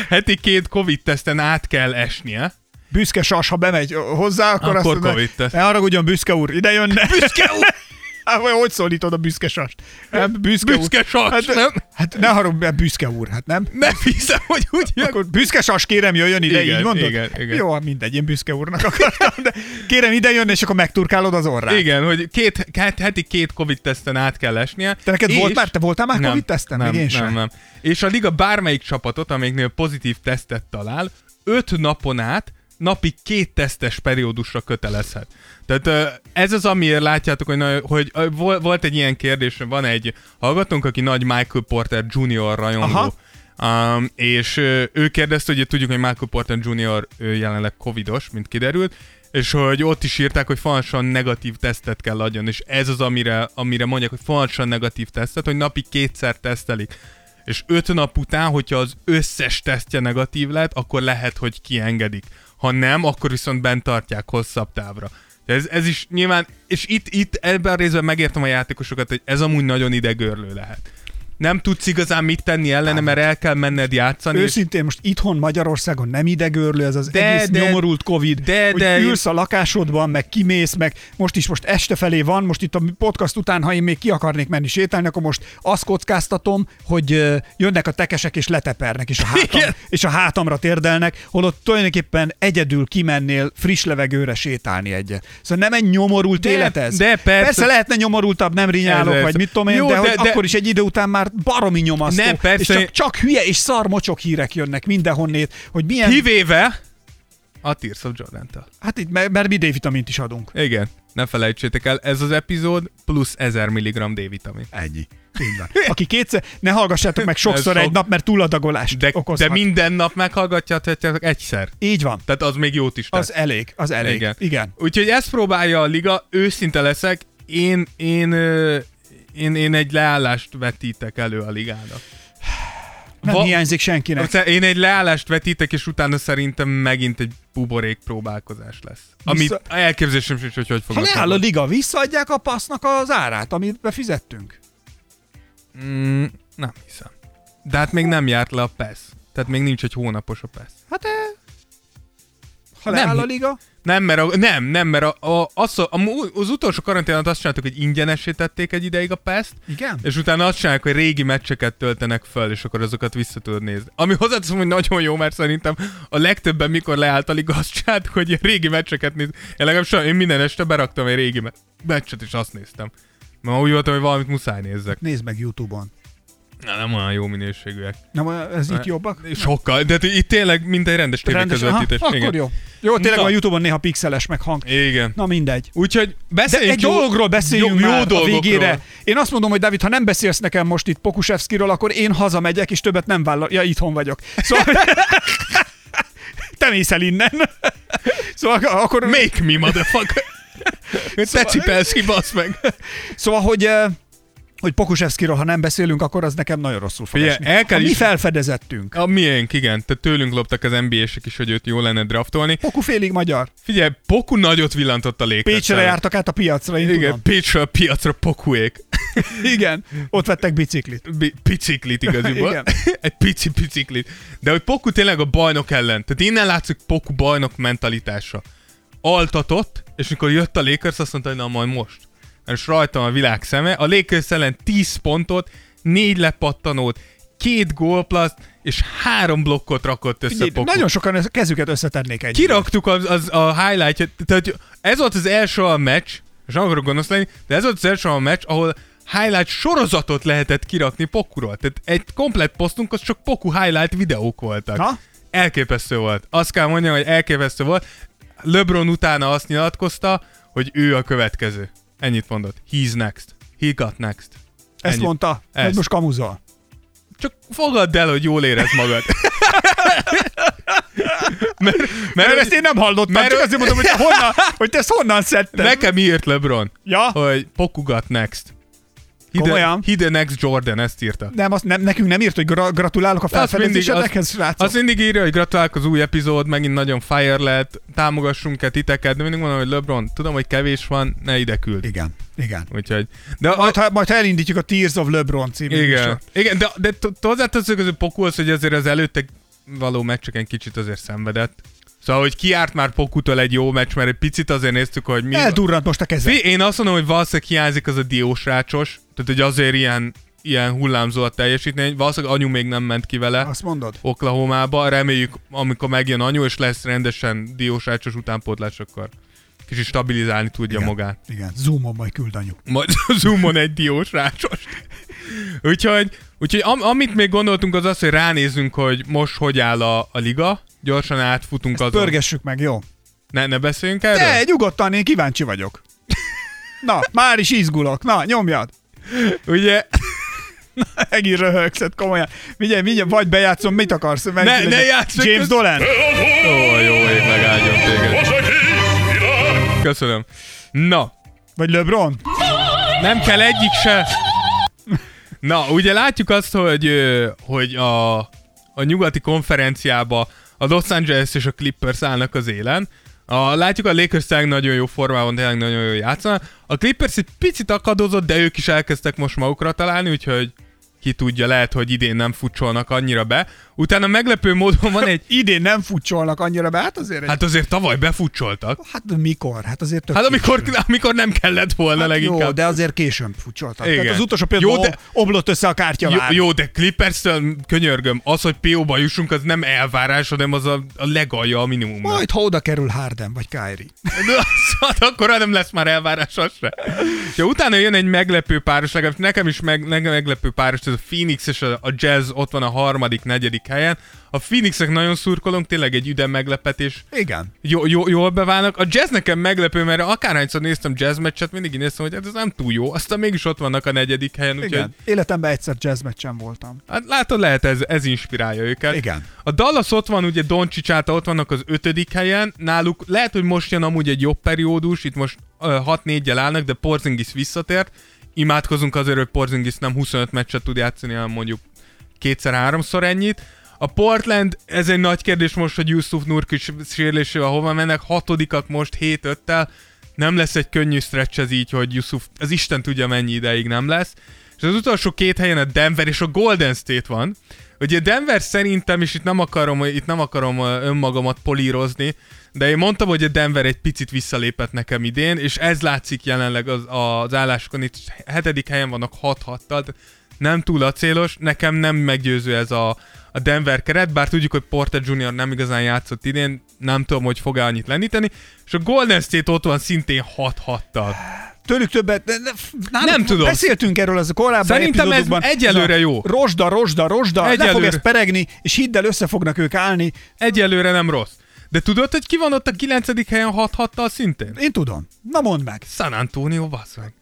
heti két Covid-teszten át kell esnie. Büszke sas, ha bemegy hozzá, akkor, Akkor azt mondja, ne haragudjon, büszke úr, ide jönne. Büszke úr! [LAUGHS] Hát, vagy hogy szólítod a büszke sast? Nem, büszke, Büszke úr. sas, hát, nem? Hát ne haragudjon, büszke úr, hát nem? Nem hiszem, hogy úgy jön. Akkor büszke sas, kérem, jöjjön ide, Igen, így mondod? igen, igen. Jó, mindegy, én büszke úrnak akartam, de kérem ide jönni, és akkor megturkálod az orrát. Igen, hogy két, két, heti két Covid-teszten át kell esnie. Te neked és- volt már? Te voltál már nem, Covid-teszten? Nem, nem, sem. nem. És a liga bármelyik csapatot, amelyiknél pozitív tesztet talál, öt napon át napi két tesztes periódusra kötelezhet. Tehát ez az, amiért látjátok, hogy, na- hogy volt egy ilyen kérdés, van egy hallgatónk, aki nagy Michael Porter Jr. rajongó, Um, és ő kérdezte, hogy tudjuk, hogy Michael Porter Jr. jelenleg covidos, mint kiderült, és hogy ott is írták, hogy fontosan negatív tesztet kell adjon, és ez az, amire, amire mondják, hogy fontosan negatív tesztet, hogy napi kétszer tesztelik. És öt nap után, hogyha az összes tesztje negatív lett, akkor lehet, hogy kiengedik. Ha nem, akkor viszont bent tartják hosszabb távra. Ez, ez is nyilván, és itt, itt ebben a részben megértem a játékosokat, hogy ez amúgy nagyon idegörlő lehet. Nem tudsz igazán mit tenni ellene, mert el kell menned játszani. és- Őszintén most itthon Magyarországon nem idegörlő ez az De, egész de- nyomorult Covid, de- hogy de- ülsz a lakásodban, meg kimész, meg most is most este felé van, most itt a podcast után, ha én még ki akarnék menni sétálni, akkor most azt kockáztatom, hogy jönnek a tekesek és letepernek, és a, hátam, Igen. és a hátamra térdelnek, holott tulajdonképpen egyedül kimennél friss levegőre sétálni egyet. Szóval nem egy nyomorult De- élet ez. de persze. persze lehetne nyomorultabb, nem rinyálok, Ez- ez- vagy mit tudom én, Jó, de, de- hogy de- akkor is egy idő után már baromi nyomasztó. Nem, persze. És csak, csak hülye és szar mocsok hírek jönnek mindenhonnét, hogy milyen... Kivéve a Tears of Jordan-től. Hát itt, mert, mert mi D-vitamint is adunk. Igen, ne felejtsétek el, ez az epizód plusz 1000 mg D-vitamin. Ennyi. Így van. Aki kétszer, ne hallgassátok meg [LAUGHS] sokszor egy sok. nap, mert túladagolást De, okozhat. de minden nap meghallgatjátok egyszer. Így van. Tehát az még jót is tesz. Az elég, az elég. Igen. Igen. Úgyhogy ezt próbálja a liga, őszinte leszek, én, én, én, én egy leállást vetítek elő a ligának. Nem Va- hiányzik senkinek. Én egy leállást vetítek, és utána szerintem megint egy buborék próbálkozás lesz. Amit Vissza- elképzelésem sincs, hogy hogy Ha fognak leáll a liga, visszaadják a passznak az árát, amit befizettünk. Mm, nem hiszem. De hát még nem járt le a PES. Tehát még nincs egy hónapos a PES. Hát e... Ha Nem. leáll a liga, Nem, mert, a, nem, nem, mert a, a, az, a, az utolsó karanténat azt csináltak, hogy ingyenesítették egy ideig a PES-t, igen. és utána azt csinálják, hogy régi meccseket töltenek föl, és akkor azokat vissza tudod nézni. Ami hozzáteszem, hogy nagyon jó, mert szerintem a legtöbben, mikor leállt a liga, azt csináltak, hogy régi meccseket néz. Én legalábbis én minden este beraktam egy régi me- meccset, és azt néztem. Mert úgy voltam, hogy valamit muszáj nézzek. Nézd meg Youtube-on. Na, nem olyan jó minőségűek. Nem, ez itt jobbak? Sokkal, de itt tényleg mint egy rendes Rendes, aha, tévéközvetítés. akkor jó. Jó, tényleg Na. a Youtube-on néha pixeles meg hang. Igen. Na mindegy. Úgyhogy De beszéljünk egy dologról beszéljünk jó, már jó a dolgokról. végére. Én azt mondom, hogy David, ha nem beszélsz nekem most itt Pokusevskiról, akkor én hazamegyek, és többet nem vállal. Ja, itthon vagyok. Szóval... [LAUGHS] Te mész el innen. Szóval akkor... Make me, motherfucker! Te cipelsz ki, basz meg! Szóval, hogy eh, hogy Pokusevskiról, ha nem beszélünk, akkor az nekem nagyon rosszul fog esni. el kell a mi is- felfedezettünk. A miénk, igen. Tehát tőlünk loptak az NBA-sek is, hogy őt jó lenne draftolni. Poku félig magyar. Figyelj, Poku nagyot villantott a Lakers Pécsre jártak át a piacra, én Igen, tudom. Pécsről a piacra Pokuék. [LAUGHS] Igen, ott vettek biciklit. Bi- Piciklit igaziból. Igen. [LAUGHS] Egy pici piciklit. De hogy Poku tényleg a bajnok ellen. Tehát innen látszik Poku bajnok mentalitása. Altatott, és mikor jött a Lakers, azt mondta, hogy na majd most. És rajtam a világ szeme. A Lakers ellen 10 pontot, 4 lepattanót, két gólplaszt, és három blokkot rakott össze Figyelj, nagyon sokan kezüket összetennék egy. Kiraktuk az, az a highlight tehát ez volt az első a meccs, és nem akarok gonosz lenni, de ez volt az első a meccs, ahol highlight sorozatot lehetett kirakni Pokuról. Tehát egy komplett posztunk, az csak Poku highlight videók voltak. Na? Elképesztő volt. Azt kell mondjam, hogy elképesztő volt. LeBron utána azt nyilatkozta, hogy ő a következő. Ennyit mondott. He's next. He got next. Ezt Ennyit. mondta, Ezt. hogy most kamuzol. Csak fogadd el, hogy jól érez magad. [LAUGHS] mert, Mert ezt én nem hallottam, mert- csak azért mondom, hogy te honnan, hogy te ezt honnan szedted. Nekem írt LeBron, Ja? hogy Poku got next. Komolyan? the next Jordan, ezt írta. Nem, azt nem, nekünk nem írt, hogy gra- gratulálok a felfedezésedekhez, srácok. azt mindig írja, hogy gratulálok az új epizód, megint nagyon fire lett, támogassunk-e titeket, de mindig mondom, hogy LeBron, tudom, hogy kevés van, ne ide küld. Igen, igen. Úgyhogy, de a, Majd ha, majd, elindítjuk a Tears of LeBron című igen, igen, de, de hozzáteszünk az, Poku az, hogy azért az előtte való meccseken kicsit azért szenvedett. Szóval, hogy kiárt már Pokutól egy jó meccs, mert egy picit azért néztük, hogy mi... Eldurrant most a keze. Én azt mondom, hogy valószínűleg hiányzik az a diósrácsos, tehát hogy azért ilyen, ilyen hullámzó a teljesítmény, valószínűleg anyu még nem ment ki vele. Azt mondod? Oklahomába. Reméljük, amikor megjön anyu, és lesz rendesen diósrácsos utánpótlás, akkor kicsit stabilizálni tudja Igen. magát. Igen, zoomon majd küld anyu. Majd [LAUGHS] zoomon egy diósrácsos. úgyhogy, úgyhogy am, amit még gondoltunk az az, hogy ránézzünk, hogy most hogy áll a, a liga. Gyorsan átfutunk azon. Pörgessük meg, jó? Ne, ne beszéljünk erről? De, nyugodtan, én kíváncsi vagyok. Na, már is izgulok. Na, nyomjad. Ugye, [LAUGHS] Egész röhögszed, komolyan. Mindjárt, mindjárt, vagy bejátszom, mit akarsz? Ne- ne játsszak, James kösz- Dolan. Ó, jó ég megáldjon téged. Köszönöm. Na, Vagy LeBron. nem kell egyik se. Na, ugye látjuk azt, hogy, hogy a, a nyugati konferenciába a Los Angeles és a Clippers állnak az élen. A, látjuk a Lakers nagyon jó formában, tényleg nagyon jó játszanak. A Clippers egy picit akadozott, de ők is elkezdtek most magukra találni, úgyhogy ki tudja, lehet, hogy idén nem futcsolnak annyira be. Utána meglepő módon van egy... [LAUGHS] Idén nem futcsolnak annyira be, hát azért egy... Hát azért tavaly befutcsoltak. Hát mikor? Hát azért tök Hát amikor, későn. amikor nem kellett volna Hát leginkább. Jó, de azért későn futcsoltak. Igen. Tehát az utolsó pillanatban de- jó, omlott össze a kártya Jó, jó, de Clippers-től könyörgöm, az, hogy PO-ba jussunk, az nem elvárás, hanem az a, a legalja a minimum. Majd ha oda kerül Harden vagy Kyrie. [LAUGHS] De az, hát akkor nem lesz már elvárás az se. Ja, utána jön egy meglepő páros, legalábbis nekem is meg, nekem meglepő páros, ez a Phoenix és a, Jazz ott van a harmadik, negyedik helyen. A Phoenixek nagyon szurkolunk, tényleg egy üde meglepetés. Igen. Jó, jó, jól beválnak. A jazz nekem meglepő, mert akárhányszor néztem jazz meccset, mindig így néztem, hogy hát ez nem túl jó. Aztán mégis ott vannak a negyedik helyen, úgyhogy Igen. Életemben egyszer jazz meccsen voltam. Hát látod, lehet ez, ez inspirálja őket. Igen. A Dallas ott van, ugye Doncsics által ott vannak az ötödik helyen, náluk lehet, hogy most jön amúgy egy jobb periódus, itt most uh, 6-4-jel állnak, de Porzingis visszatért. Imádkozunk azért, hogy Porzingis nem 25 meccset tud játszani, hanem mondjuk kétszer-háromszor ennyit. A Portland, ez egy nagy kérdés most, hogy Yusuf Nurkic sérülésével hova mennek, hatodikak most 7-5-tel, nem lesz egy könnyű stretch ez így, hogy Yusuf, az Isten tudja mennyi ideig nem lesz. És az utolsó két helyen a Denver és a Golden State van. Ugye Denver szerintem, és itt nem akarom, itt nem akarom önmagamat polírozni, de én mondtam, hogy a Denver egy picit visszalépett nekem idén, és ez látszik jelenleg az, az állásokon, itt hetedik helyen vannak 6-6-tal, nem túl acélos, nekem nem meggyőző ez a, a Denver keret, bár tudjuk, hogy Porter Jr. nem igazán játszott idén, nem tudom, hogy fog-e annyit lendíteni, és a Golden State ott van szintén 6-6-tal. Tőlük többet, de, de, náluk Nem tudom. Beszéltünk erről az a korábban Szerintem ez egyelőre jó. Rosda, rosda, rosda, le fog Egyelőre. ez peregni, és hidd el, össze fognak ők állni. Egyelőre nem rossz. De tudod, hogy ki van ott a 9. helyen 6-6-tal szintén? Én tudom. Na mondd meg. San Antonio, bassz meg.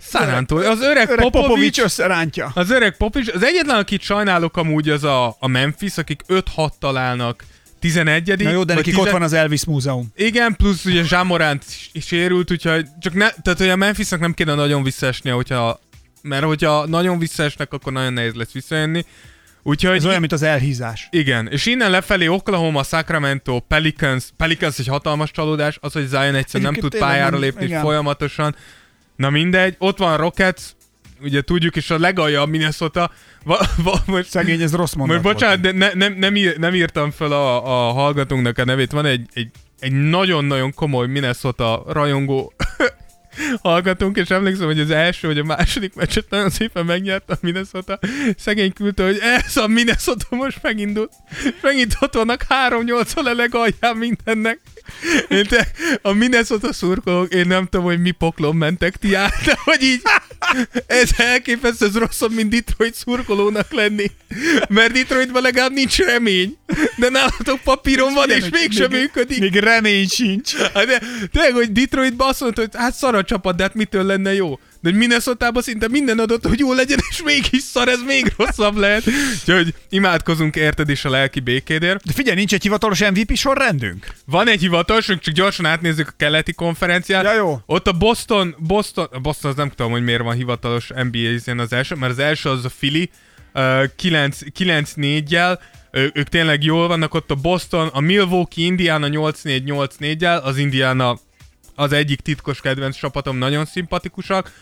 San Antonio, az öreg, Öreg Popovics Popovics, összerántja. az öreg Popovics, az egyetlen, akit sajnálok amúgy az a, a Memphis, akik 5-6-tal állnak 11 Na jó, de nekik ott van az Elvis Múzeum. Igen, plusz ugye Zsámorant is sérült, úgyhogy csak ne, tehát hogy a Memphisnak nem kéne nagyon visszaesnie, hogyha, mert hogyha nagyon visszaesnek, akkor nagyon nehéz lesz visszajönni. Úgyhogy Ez olyan, mint az elhízás. igen, és innen lefelé Oklahoma, Sacramento, Pelicans, Pelicans egy hatalmas csalódás, az, hogy Zion egyszerűen nem tud pályára lépni igen. folyamatosan. Na mindegy, ott van Rockets, ugye tudjuk, és a legalja a Minnesota. Va, va, most, Szegény, ez rossz mondat most bocsánat, de ne, nem, nem, ír, nem írtam fel a, a hallgatónknak a nevét. Van egy, egy, egy nagyon-nagyon komoly Minnesota rajongó hallgatunk, és emlékszem, hogy az első, vagy a második meccset nagyon szépen megnyerte a Minnesota. Szegény küldte, hogy ez a Minnesota most megindult. Megint ott vannak 3-8 a legalján mindennek. Én te, a Minnesota szurkolók, én nem tudom, hogy mi poklon mentek ti át, de hogy így ez elképesztő, ez rosszabb, mint Detroit szurkolónak lenni. Mert Detroitban legalább nincs remény. De nálatok papíron van, és mégsem működik. Még remény sincs. Hát de tényleg, hogy Detroitban azt mondta, hogy hát szar a csapat, de hát mitől lenne jó? De minnesota szinte minden adott, hogy jó legyen, és mégis szar, ez még rosszabb lehet. Úgyhogy imádkozunk érted is a lelki békédért. De figyelj, nincs egy hivatalos MVP sorrendünk? Van egy hivatalosunk, csak gyorsan átnézzük a keleti konferenciát. Ja, jó. Ott a Boston, Boston, Boston az nem tudom, hogy miért van hivatalos NBA izén az első, mert az első az a Philly, uh, 9-4-jel, ők tényleg jól vannak ott a Boston, a Milwaukee, Indiana 8-4-8-4-jel, az Indiana az egyik titkos kedvenc csapatom, nagyon szimpatikusak.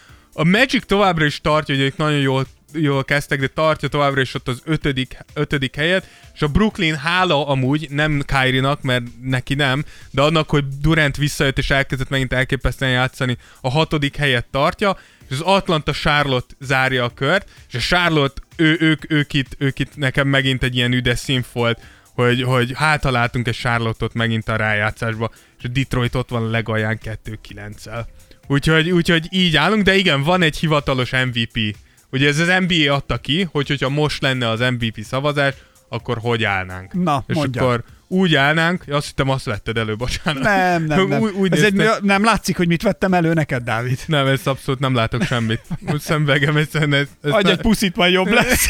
A Magic továbbra is tartja, hogy ők nagyon jól, jól kezdtek, de tartja továbbra is ott az ötödik, ötödik helyet, és a Brooklyn hála amúgy, nem Kyrie-nak, mert neki nem, de annak, hogy Durant visszajött és elkezdett megint elképesztően játszani, a hatodik helyet tartja, és az Atlanta Charlotte zárja a kört, és a Charlotte, ő, ők, ők, itt, ők itt nekem megint egy ilyen üdes színf volt, hogy, hogy hát találtunk egy Charlotte-ot megint a rájátszásba, és a Detroit ott van legalján 2-9-el. Úgyhogy, úgyhogy így állunk, de igen, van egy hivatalos MVP. Ugye ez az NBA adta ki, hogy hogyha most lenne az MVP szavazás, akkor hogy állnánk? Na, És mondja. akkor úgy állnánk, azt hittem azt vetted elő, bocsánat. Nem, nem, nem. Úgy, úgy Ez egy, nem látszik, hogy mit vettem elő neked, Dávid. Nem, ez abszolút nem látok semmit. Úgy szemvegem, ez, ez Adj ne- egy puszit, majd jobb lesz.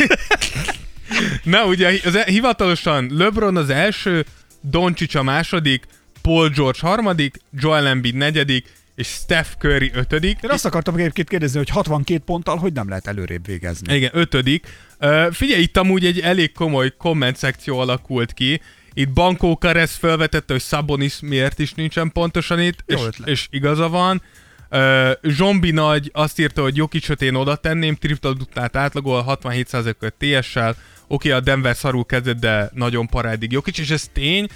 [LAUGHS] Na, ugye az, e- hivatalosan LeBron az első, Doncic a második, Paul George harmadik, Joel Embiid negyedik, és Steph Curry ötödik. Én azt akartam egyébként kérdezni, hogy 62 ponttal hogy nem lehet előrébb végezni. Igen, ötödik. Uh, figyelj, itt amúgy egy elég komoly komment szekció alakult ki. Itt Bankó Karesz felvetette, hogy Sabonis miért is nincsen pontosan itt, Jó és, ötlet. és igaza van. Uh, Zsombi Nagy azt írta, hogy Jokicsot én oda tenném, triple duplát átlagol 67%-ot TS-sel. Oké, a Denver szarul kezdett, de nagyon parádig Jokic, és ez tény,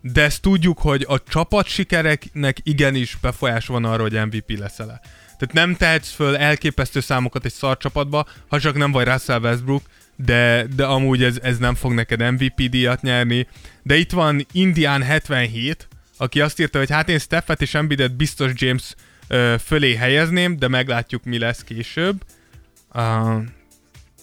de ezt tudjuk, hogy a csapat sikereknek igenis befolyás van arra, hogy MVP leszel-e. Tehát nem tehetsz föl elképesztő számokat egy szar csapatba, ha csak nem vagy Russell Westbrook, de, de amúgy ez, ez nem fog neked MVP díjat nyerni. De itt van Indian 77, aki azt írta, hogy hát én Stephet és Embiidet biztos James ö, fölé helyezném, de meglátjuk, mi lesz később. Uh,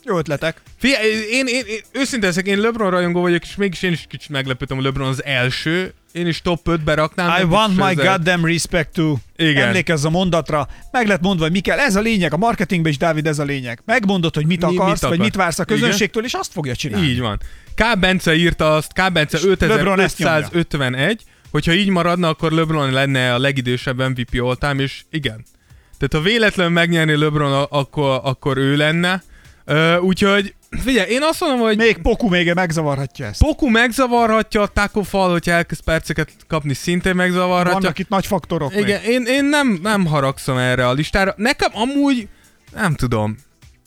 Jó ötletek. Figyelj, én, én, én őszintén leszek, én LeBron rajongó vagyok, és mégis én is kicsit meglepődtem, hogy LeBron az első. Én is top 5-be raknám. I want my ezzel- goddamn respect to. Igen. Emlékezz a mondatra, meg lett mondva, hogy mi kell. Ez a lényeg, a marketingben is, Dávid, ez a lényeg. Megmondod, hogy mit Mi- mit akarsz, vagy mit vársz a Igen. közönségtől, és azt fogja csinálni. Így van. K. Bence írta azt, K. Bence LeBron ezt nyomja. 5551, hogyha így maradna, akkor LeBron lenne a legidősebb MVP all és igen. Tehát ha véletlenül megnyerni LeBron, akkor, akkor ő lenne. Úgyhogy, figyelj, én azt mondom, hogy Még Poku még megzavarhatja ezt. Poku megzavarhatja, a Taco Fall, hogyha elkezd perceket kapni, szintén megzavarhatja. Vannak itt nagy faktorok Igen, még. én, én nem, nem haragszom erre a listára. Nekem amúgy, nem tudom,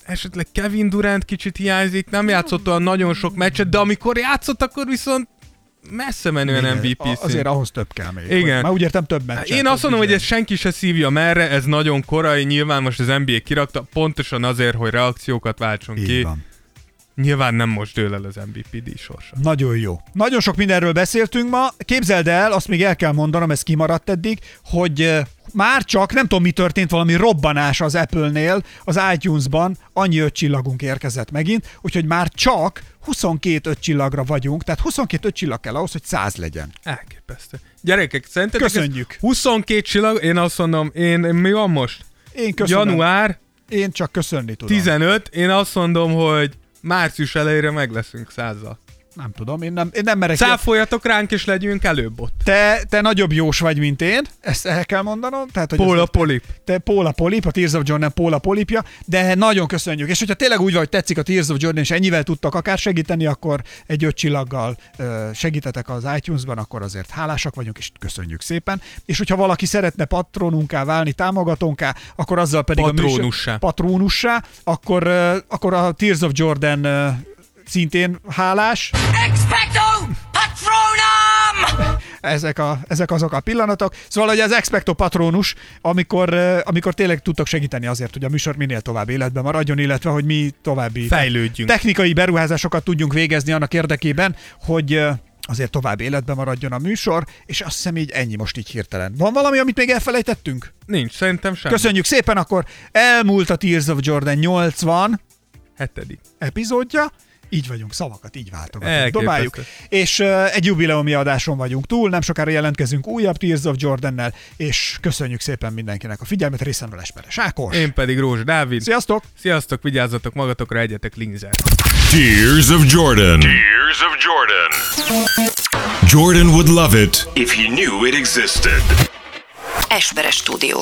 esetleg Kevin Durant kicsit hiányzik, nem játszott olyan nagyon sok meccset, de amikor játszott, akkor viszont messze menően MVP szint. Azért ahhoz több kell még. Igen. Már úgy értem több meccset. Én azt mondom, hogy ezt senki se szívja merre, ez nagyon korai, nyilván most az NBA kirakta, pontosan azért, hogy reakciókat váltson Így ki. van. Nyilván nem most dől el az MVP díj sorsa. Nagyon jó. Nagyon sok mindenről beszéltünk ma. Képzeld el, azt még el kell mondanom, ez kimaradt eddig, hogy már csak, nem tudom mi történt, valami robbanás az Apple-nél, az iTunes-ban, annyi öt csillagunk érkezett megint, úgyhogy már csak 22 öt csillagra vagyunk, tehát 22 öt csillag kell ahhoz, hogy 100 legyen. Elképesztő. Gyerekek, szerintetek ez Köszönjük. 22 csillag, én azt mondom, én, mi van most? Én köszönöm. Január Én csak köszönni tudom. 15, én azt mondom, hogy március elejére meg leszünk százzal. Nem tudom, én nem, én nem merek. Száfoljatok ránk, és legyünk előbb ott. Te, te nagyobb jós vagy, mint én, ezt el kell mondanom. Tehát, hogy Póla Polip. te Póla Polip, a Tears of Jordan Póla Polipja, de nagyon köszönjük. És hogyha tényleg úgy vagy, hogy tetszik a Tears of Jordan, és ennyivel tudtak akár segíteni, akkor egy öt csillaggal segítetek az iTunes-ban, akkor azért hálásak vagyunk, és köszönjük szépen. És hogyha valaki szeretne patronunká válni, támogatónká, akkor azzal pedig a Patrónussá. műsor, patronussá, akkor, akkor a Tears of Jordan szintén hálás. Expecto Patronum! ezek, a, ezek azok a pillanatok. Szóval, hogy az Expecto Patronus, amikor, amikor tényleg tudtok segíteni azért, hogy a műsor minél tovább életben maradjon, illetve, hogy mi további Fejlődjünk. technikai beruházásokat tudjunk végezni annak érdekében, hogy azért tovább életben maradjon a műsor, és azt hiszem így ennyi most így hirtelen. Van valami, amit még elfelejtettünk? Nincs, szerintem sem. Köszönjük szépen, akkor elmúlt a Tears of Jordan 80 Hetedik. epizódja, így vagyunk, szavakat így váltogatunk, dobáljuk. És uh, egy jubileumi adáson vagyunk túl, nem sokára jelentkezünk újabb Tears of Jordannel, és köszönjük szépen mindenkinek a figyelmet, részemről Esperes Ákos. Én pedig Rózs Dávid. Sziasztok! Sziasztok, vigyázzatok magatokra, egyetek linzer. Tears of Jordan. Tears of Jordan. Jordan would love it If he knew it existed. Esperes stúdió.